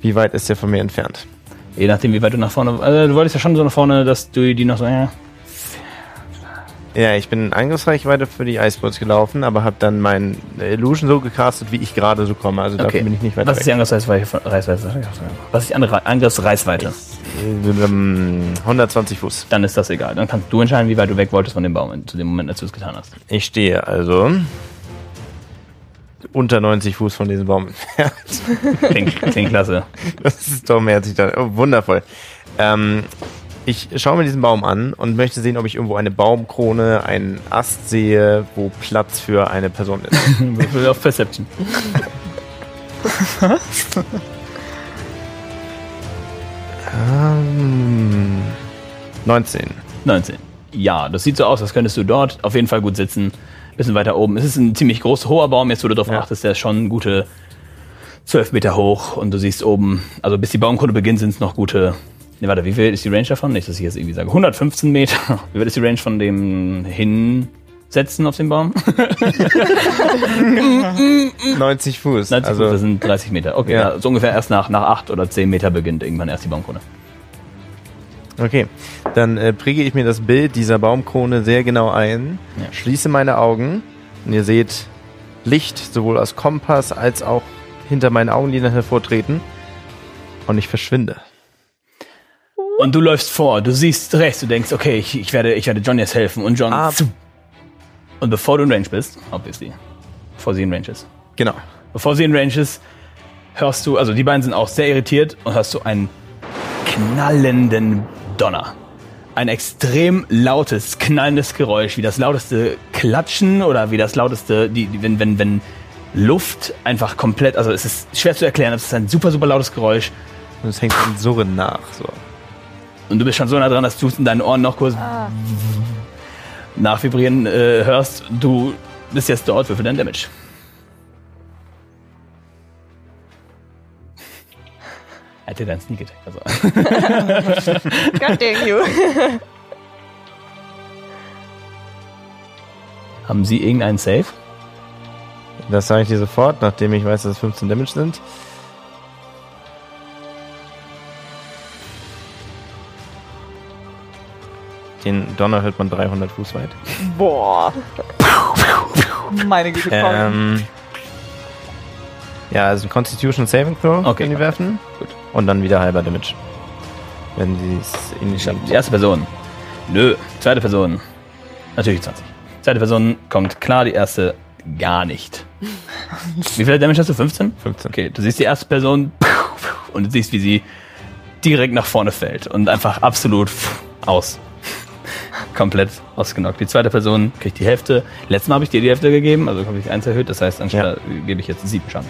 Wie weit ist der von mir entfernt? Je nachdem, wie weit du nach vorne. Also, du wolltest ja schon so nach vorne, dass du die noch so. Ja. Ja, ich bin in Angriffsreichweite für die Eisbolts gelaufen, aber habe dann mein Illusion so gecastet, wie ich gerade so komme. Also dafür bin ich nicht weiter Was ist die. Angriffsreichweite? Was ist die andere Angriffsreichweite? Ähm, 120 Fuß. Dann ist das egal. Dann kannst du entscheiden, wie weit du weg wolltest von dem Baum zu dem Moment, als du es getan hast. Ich stehe also unter 90 Fuß von diesem Baum entfernt. Klingt, klingt klasse. Das ist doch mehr als ich da. Oh, wundervoll. Ähm, ich schaue mir diesen Baum an und möchte sehen, ob ich irgendwo eine Baumkrone, einen Ast sehe, wo Platz für eine Person ist. Würfel auf Perception. ähm, 19. 19. Ja, das sieht so aus, als könntest du dort auf jeden Fall gut sitzen. Bisschen weiter oben. Es ist ein ziemlich groß, hoher Baum, jetzt wo du darauf Ja. achtest, der ist schon gute 12 Meter hoch und du siehst oben, also bis die Baumkrone beginnt, sind es noch gute. Ne, warte, wie viel ist die Range davon? Nicht, dass ich jetzt irgendwie sage. 115 Meter. Wie weit ist die Range von dem Hinsetzen auf den Baum? 90 Fuß. 90 also, Fuß, das sind 30 Meter. Okay, Ja. so ungefähr erst nach, nach 8 oder 10 Meter beginnt irgendwann erst die Baumkrone. okay. Dann äh, präge ich mir das Bild dieser Baumkrone sehr genau ein, Ja. schließe meine Augen und ihr seht Licht sowohl aus Kompass als auch hinter meinen Augenlidern hervortreten und ich verschwinde. Und du läufst vor, du siehst rechts, du denkst, okay, ich, ich, werde, ich werde John jetzt helfen. Und John. Ah. Und bevor du in Range bist, obviously, bevor sie in Range ist, Genau. bevor sie in Range ist, hörst du, also die beiden sind auch sehr irritiert und hörst du einen knallenden Donner. Ein extrem lautes, knallendes Geräusch, wie das lauteste Klatschen oder wie das lauteste, die, wenn, wenn, wenn Luft einfach komplett, also es ist schwer zu erklären, es ist ein super, super lautes Geräusch. Und es hängt ein Surren nach. So. Und du bist schon so nah dran, dass du es in deinen Ohren noch kurz nachvibrieren äh, hörst. Du bist jetzt dort, würfel dein Damage. Er hätte deinen Sneak Attack. Also. God dang you. Haben Sie irgendeinen Save? Das sage ich dir sofort, nachdem ich weiß, dass es 15 Damage sind. Den Donner hört man 300 Fuß weit. Boah. Meine Güte, komm. Ähm, ja, also Constitution Saving Throw Okay, können die okay. werfen. Gut. Und dann wieder halber Damage. Wenn sie es in die Die erste Person. Nö. Zweite Person. Natürlich 20. Zweite Person kommt klar, die erste gar nicht. Wie viel Damage hast du? 15? 15. Okay, du siehst die erste Person und du siehst, wie sie direkt nach vorne fällt und einfach absolut aus. Komplett ausgenockt. Die zweite Person kriegt die Hälfte. Letztes Mal habe ich dir die Hälfte gegeben, also habe ich eins erhöht. Das heißt, anstatt gebe ich jetzt sieben Schaden.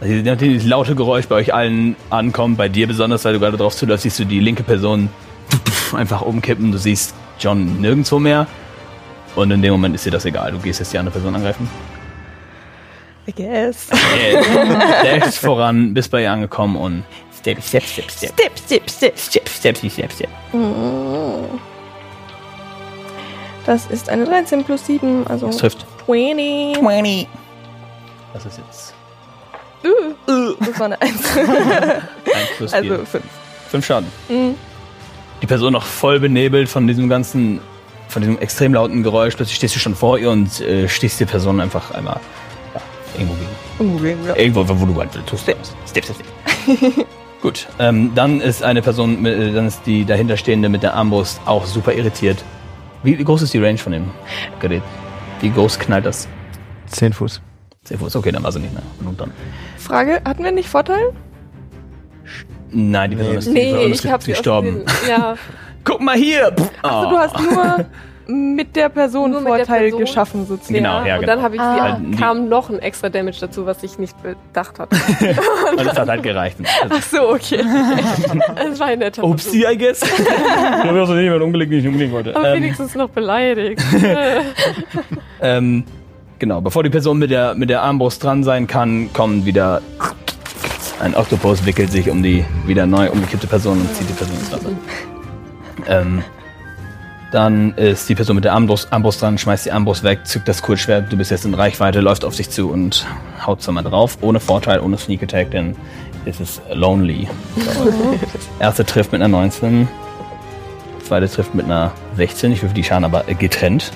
Also, Nachdem dieses laute Geräusch bei euch allen ankommt, bei dir besonders, weil du gerade drauf zuläufst, siehst du die linke Person einfach umkippen. Du siehst John nirgendwo mehr. Und in dem Moment ist dir das egal. Du gehst jetzt die andere Person angreifen. I guess. Der ist voran, bis bei ihr angekommen und step, step, step, step, Step, step, step. step, step, step, step, step. Das ist eine 13 plus 7, also Das trifft. 20. 20. Das ist jetzt Das war eine 1. 1 plus 4. Also fünf. 5 Schaden. Mhm. Die Person noch voll benebelt von diesem ganzen, von diesem extrem lauten Geräusch. Plötzlich stehst du schon vor ihr und äh, stichst die Person einfach einmal ja, irgendwo gegen. Uh. Irgendwo, wo du halt tust. Step, step, step. step. Gut, ähm, dann ist eine Person, mit, äh, dann ist die dahinterstehende mit der Armbrust auch super irritiert. Wie groß ist die Range von dem Gerät? Wie groß knallt das? 10 Fuß. Sehr groß, okay, dann war sie nicht mehr. Genug dann. Frage, hatten wir nicht Vorteil? Nein, die Person ist, die Nee, Person ist gestorben. Ja. Guck mal hier! Pff, Also oh. du hast nur mit der Person Nur mit der Vorteil Person? geschaffen sozusagen. Genau, ja, und genau. dann habe ich Ah. sie, kam noch ein extra Damage dazu, was ich nicht bedacht hatte. Und das hat halt gereicht. Ach so, okay. Das war ein netter Upsi, I guess. ich habe also nicht mehr umgelegt, wie ich umlegen wollte. Aber Ähm, wenigstens noch beleidigt. ähm, genau, bevor die Person mit der, mit der Armbrust dran sein kann, kommt wieder ein Oktopus, wickelt sich um die wieder neu umgekippte Person und zieht die Person ins Wasser. Ähm, dann ist die Person mit der Armbrust, Armbrust dran, schmeißt die Armbrust weg, zückt das Kurzschwert, du bist jetzt in Reichweite, läuft auf sich zu und haut zweimal drauf, ohne Vorteil, ohne Sneak Attack, denn es ist lonely. Erste trifft mit einer 19, zweite trifft mit einer 16, ich würfel die Schaden aber getrennt.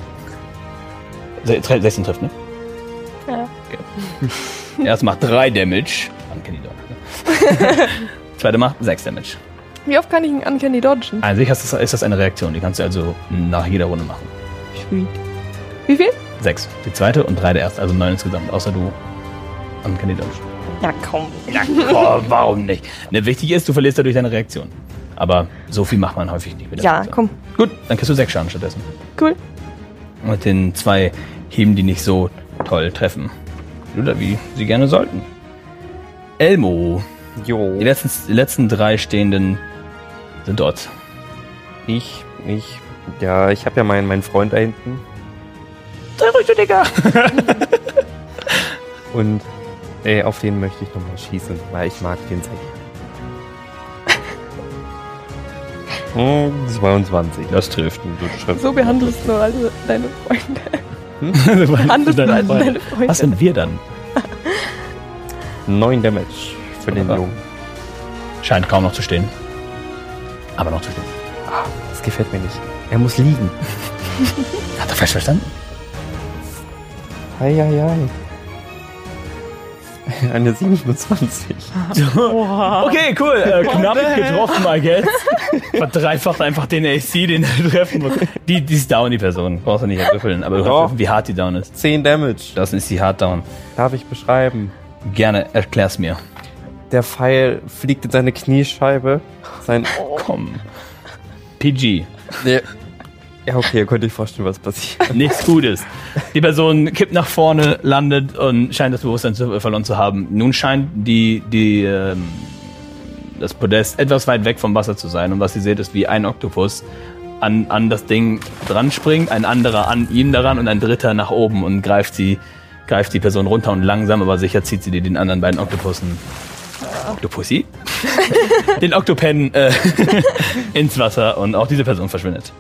Se- tre- 16 trifft, ne? Ja. Okay. Erst macht 3 Damage. Uncanny Dodge. Ne? Zweite macht 6 Damage. Wie oft kann ich einen Uncanny dodgen? An sich ist das, ist das eine Reaktion, die kannst du also nach jeder Runde machen. Sweet. Wie viel? 6. Die zweite und 3 der erste, also 9 insgesamt, außer du Uncanny Dodge. Ja, komm. Ja, oh, warum nicht? Ne, wichtig ist, du verlierst dadurch deine Reaktion. Aber so viel macht man häufig nicht mit der Ja, Reaktion. komm. Gut, dann kriegst du 6 Schaden stattdessen. Cool. Mit den zwei Hieben, die nicht so toll treffen. Oder wie sie gerne sollten. Elmo. Jo. Die letzten, die letzten drei Stehenden sind dort. Ich, ich, ja, ich habe ja meinen, meinen Freund da hinten. Sei ruhig, du Digga. Und ey, auf den möchte ich nochmal schießen, weil ich mag den sehr gerne. Hm, 22. Das trifft. Du triffst. So behandelst du also deine Freunde. Behandelst Behandelst du also deine Freunde. Was sind wir dann? 9 Damage für den Wunderbar. Jungen. Scheint kaum noch zu stehen. Aber noch zu. Ah, das gefällt mir nicht. Er muss liegen. Hat er falsch verstanden? Hei, hei, hei. Eine 27. Okay, cool. Äh, knapp getroffen, I guess. Verdreifacht einfach den AC, den er treffen muss. Die, die ist down, die Person. Brauchst du nicht erwürfeln. Aber du kannst wissen, wie hart die down ist. 10 Damage. Das ist die hart down. Darf ich beschreiben? Gerne, erklär's mir. Der Pfeil fliegt in seine Kniescheibe. Sein. Komm. PG. Nee. Ja, okay, ihr könnt euch vorstellen, was passiert. Nichts Gutes. Die Person kippt nach vorne, landet und scheint das Bewusstsein zu, verloren zu haben. Nun scheint die, die, ähm, das Podest etwas weit weg vom Wasser zu sein. Und was ihr seht, ist wie ein Oktopus an, an das Ding dran springt, ein anderer an ihn daran und ein dritter nach oben und greift sie, greift die Person runter und langsam, aber sicher zieht sie die den anderen beiden Oktopussen. Octopussy? den Oktopen äh, ins Wasser und auch diese Person verschwindet.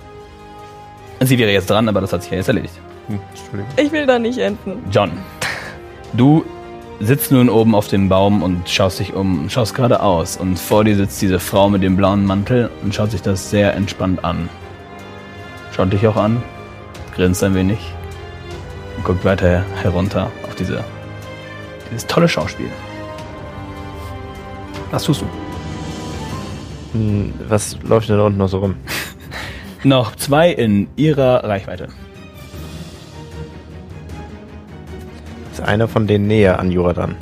Sie wäre jetzt dran, aber das hat sich ja jetzt erledigt. Hm, Entschuldigung. Ich will da nicht enden. John, du sitzt nun oben auf dem Baum und schaust dich um, schaust geradeaus und vor dir sitzt diese Frau mit dem blauen Mantel und schaut sich das sehr entspannt an. Schaut dich auch an, grinst ein wenig und guckt weiter herunter auf diese, dieses tolle Schauspiel. Was tust du? Hm, Was läuft denn da unten noch so rum? Noch zwei in ihrer Reichweite. Ist einer von denen näher an Jura dran?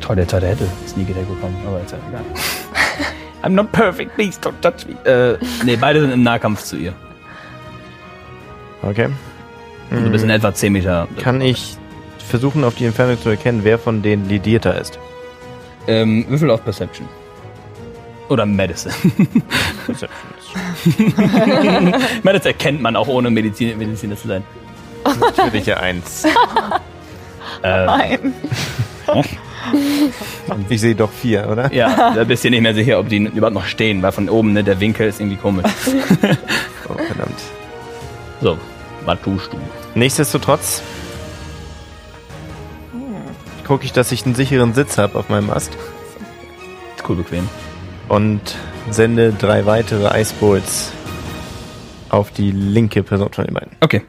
Toll, der hätte Sneak Attack bekommen, aber jetzt halt egal. I'm not perfect, please don't touch me. Äh, nee, beide sind im Nahkampf zu ihr. Okay. Also du bist in etwa 10 Meter. Kann ich versuchen, auf die Entfernung zu erkennen, wer von denen lidierter ist? Ähm, Würfel auf Perception. Oder Medicine. Medicine erkennt man auch ohne Medizin, Mediziner zu sein. Natürlich ja eins. Äh, Nein. Ich sehe doch vier, oder? ja, da bist du nicht mehr sicher, ob die überhaupt noch stehen, weil von oben ne, der Winkel ist irgendwie komisch. Oh, verdammt. So, was tust du? Nichtsdestotrotz gucke ich, dass ich einen sicheren Sitz habe auf meinem Ast cool bequem. und sende drei weitere Icebolts auf die linke Person von den beiden. Okay.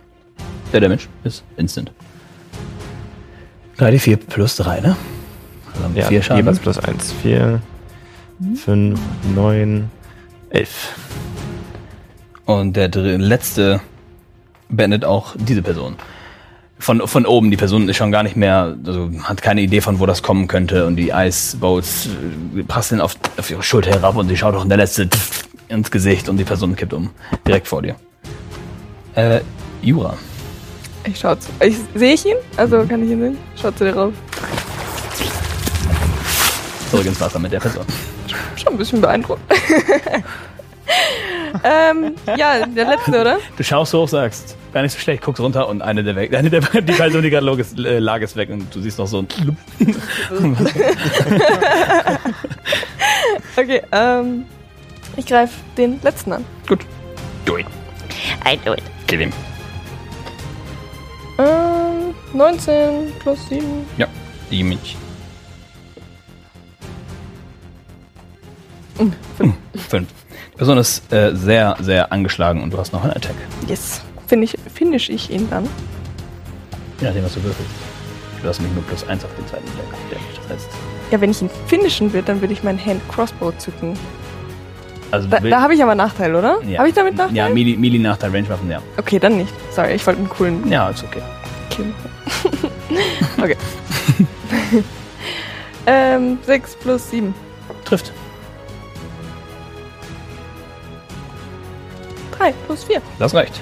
Der Damage ist instant. 3 die 4 plus 3, ne? Also Ja, vier Schaden. jeweils plus eins. Vier, fünf, neun, elf. Und der letzte beendet auch diese Person. Von, von oben, die Person ist schon gar nicht mehr, also hat keine Idee von, wo das kommen könnte. Und die Iceboats äh, prasseln auf, auf ihre Schulter herab und sie schaut auch in der letzte ins Gesicht und die Person kippt um. Direkt vor dir. Äh, Jura. Ich schau zu. Ich, sehe ich ihn? Also kann ich ihn sehen? Schau zu dir rauf. Zurück ins Wasser mit der Person. Schon ein bisschen beeindruckt. ähm, ja, der letzte, oder? Du schaust hoch, sagst, gar nicht so schlecht, guckst runter und eine der weg. Eine der, die Person, die gerade ist, äh, lag, ist weg und du siehst noch so ein. Okay, ähm, ich greife den letzten an. Gut. Do it. I do it. Kill him. Ähm, 19 plus 7. Ja, die mich. Fünf. Ist äh, sehr, sehr angeschlagen und du hast noch einen Attack. Yes. Finish, finish ich ihn dann. Je nachdem, was du würfelst. Du hast nämlich nur plus eins auf den zweiten Attack. Der das heißt, Ja, wenn ich ihn finishen will, dann würde ich meinen Hand Crossbow zücken. also Da, da habe ich aber Nachteil, oder? ja. Habe ich damit Nachteil? Ja, Melee, Melee Nachteil, Rangewaffen, ja. Okay, dann nicht. Sorry, ich wollte einen coolen Ja, ist okay. Kill. okay. ähm, 6 plus 7. Trifft. 3 plus 4. Das reicht.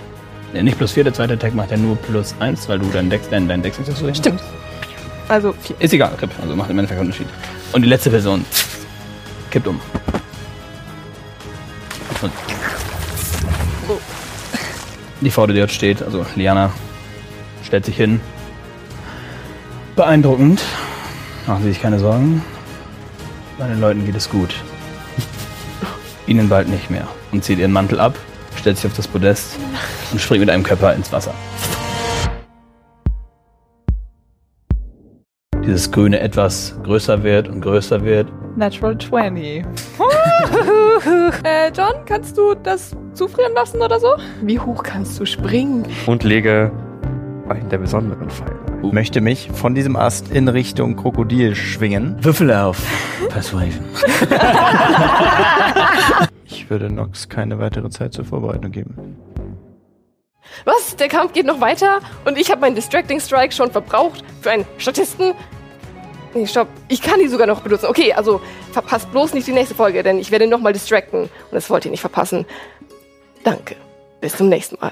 Nee, nicht plus vier, der zweite Attack macht ja nur plus eins, weil du deinen Dex, deinen, deinen Dex nicht dazu rechnest. Stimmt. Also 4. Ist egal, Rip, also macht im Endeffekt keinen Unterschied. Und die letzte Person kippt um. Und die Frau, die dort steht, also Liana, stellt sich hin. Beeindruckend. Machen Sie sich keine Sorgen. Meinen Leuten geht es gut. Ihnen bald nicht mehr. Und zieht ihren Mantel ab, stellt sich auf das Podest und springt mit einem Körper ins Wasser. Dieses grüne etwas größer wird und größer wird. Natural 20. äh, John, kannst du das zufrieren lassen oder so? Wie hoch kannst du springen? Und lege einen der besonderen Pfeile. Ich möchte mich von diesem Ast in Richtung Krokodil schwingen. Würfel auf. Persuasion. Würde Nox keine weitere Zeit zur Vorbereitung geben. Was? Der Kampf geht noch weiter? Und ich habe meinen Distracting Strike schon verbraucht für einen Statisten? Nee, stopp. Ich kann die sogar noch benutzen. Okay, also verpasst bloß nicht die nächste Folge, denn ich werde nochmal distracten. Und das wollt ihr nicht verpassen. Danke. Bis zum nächsten Mal.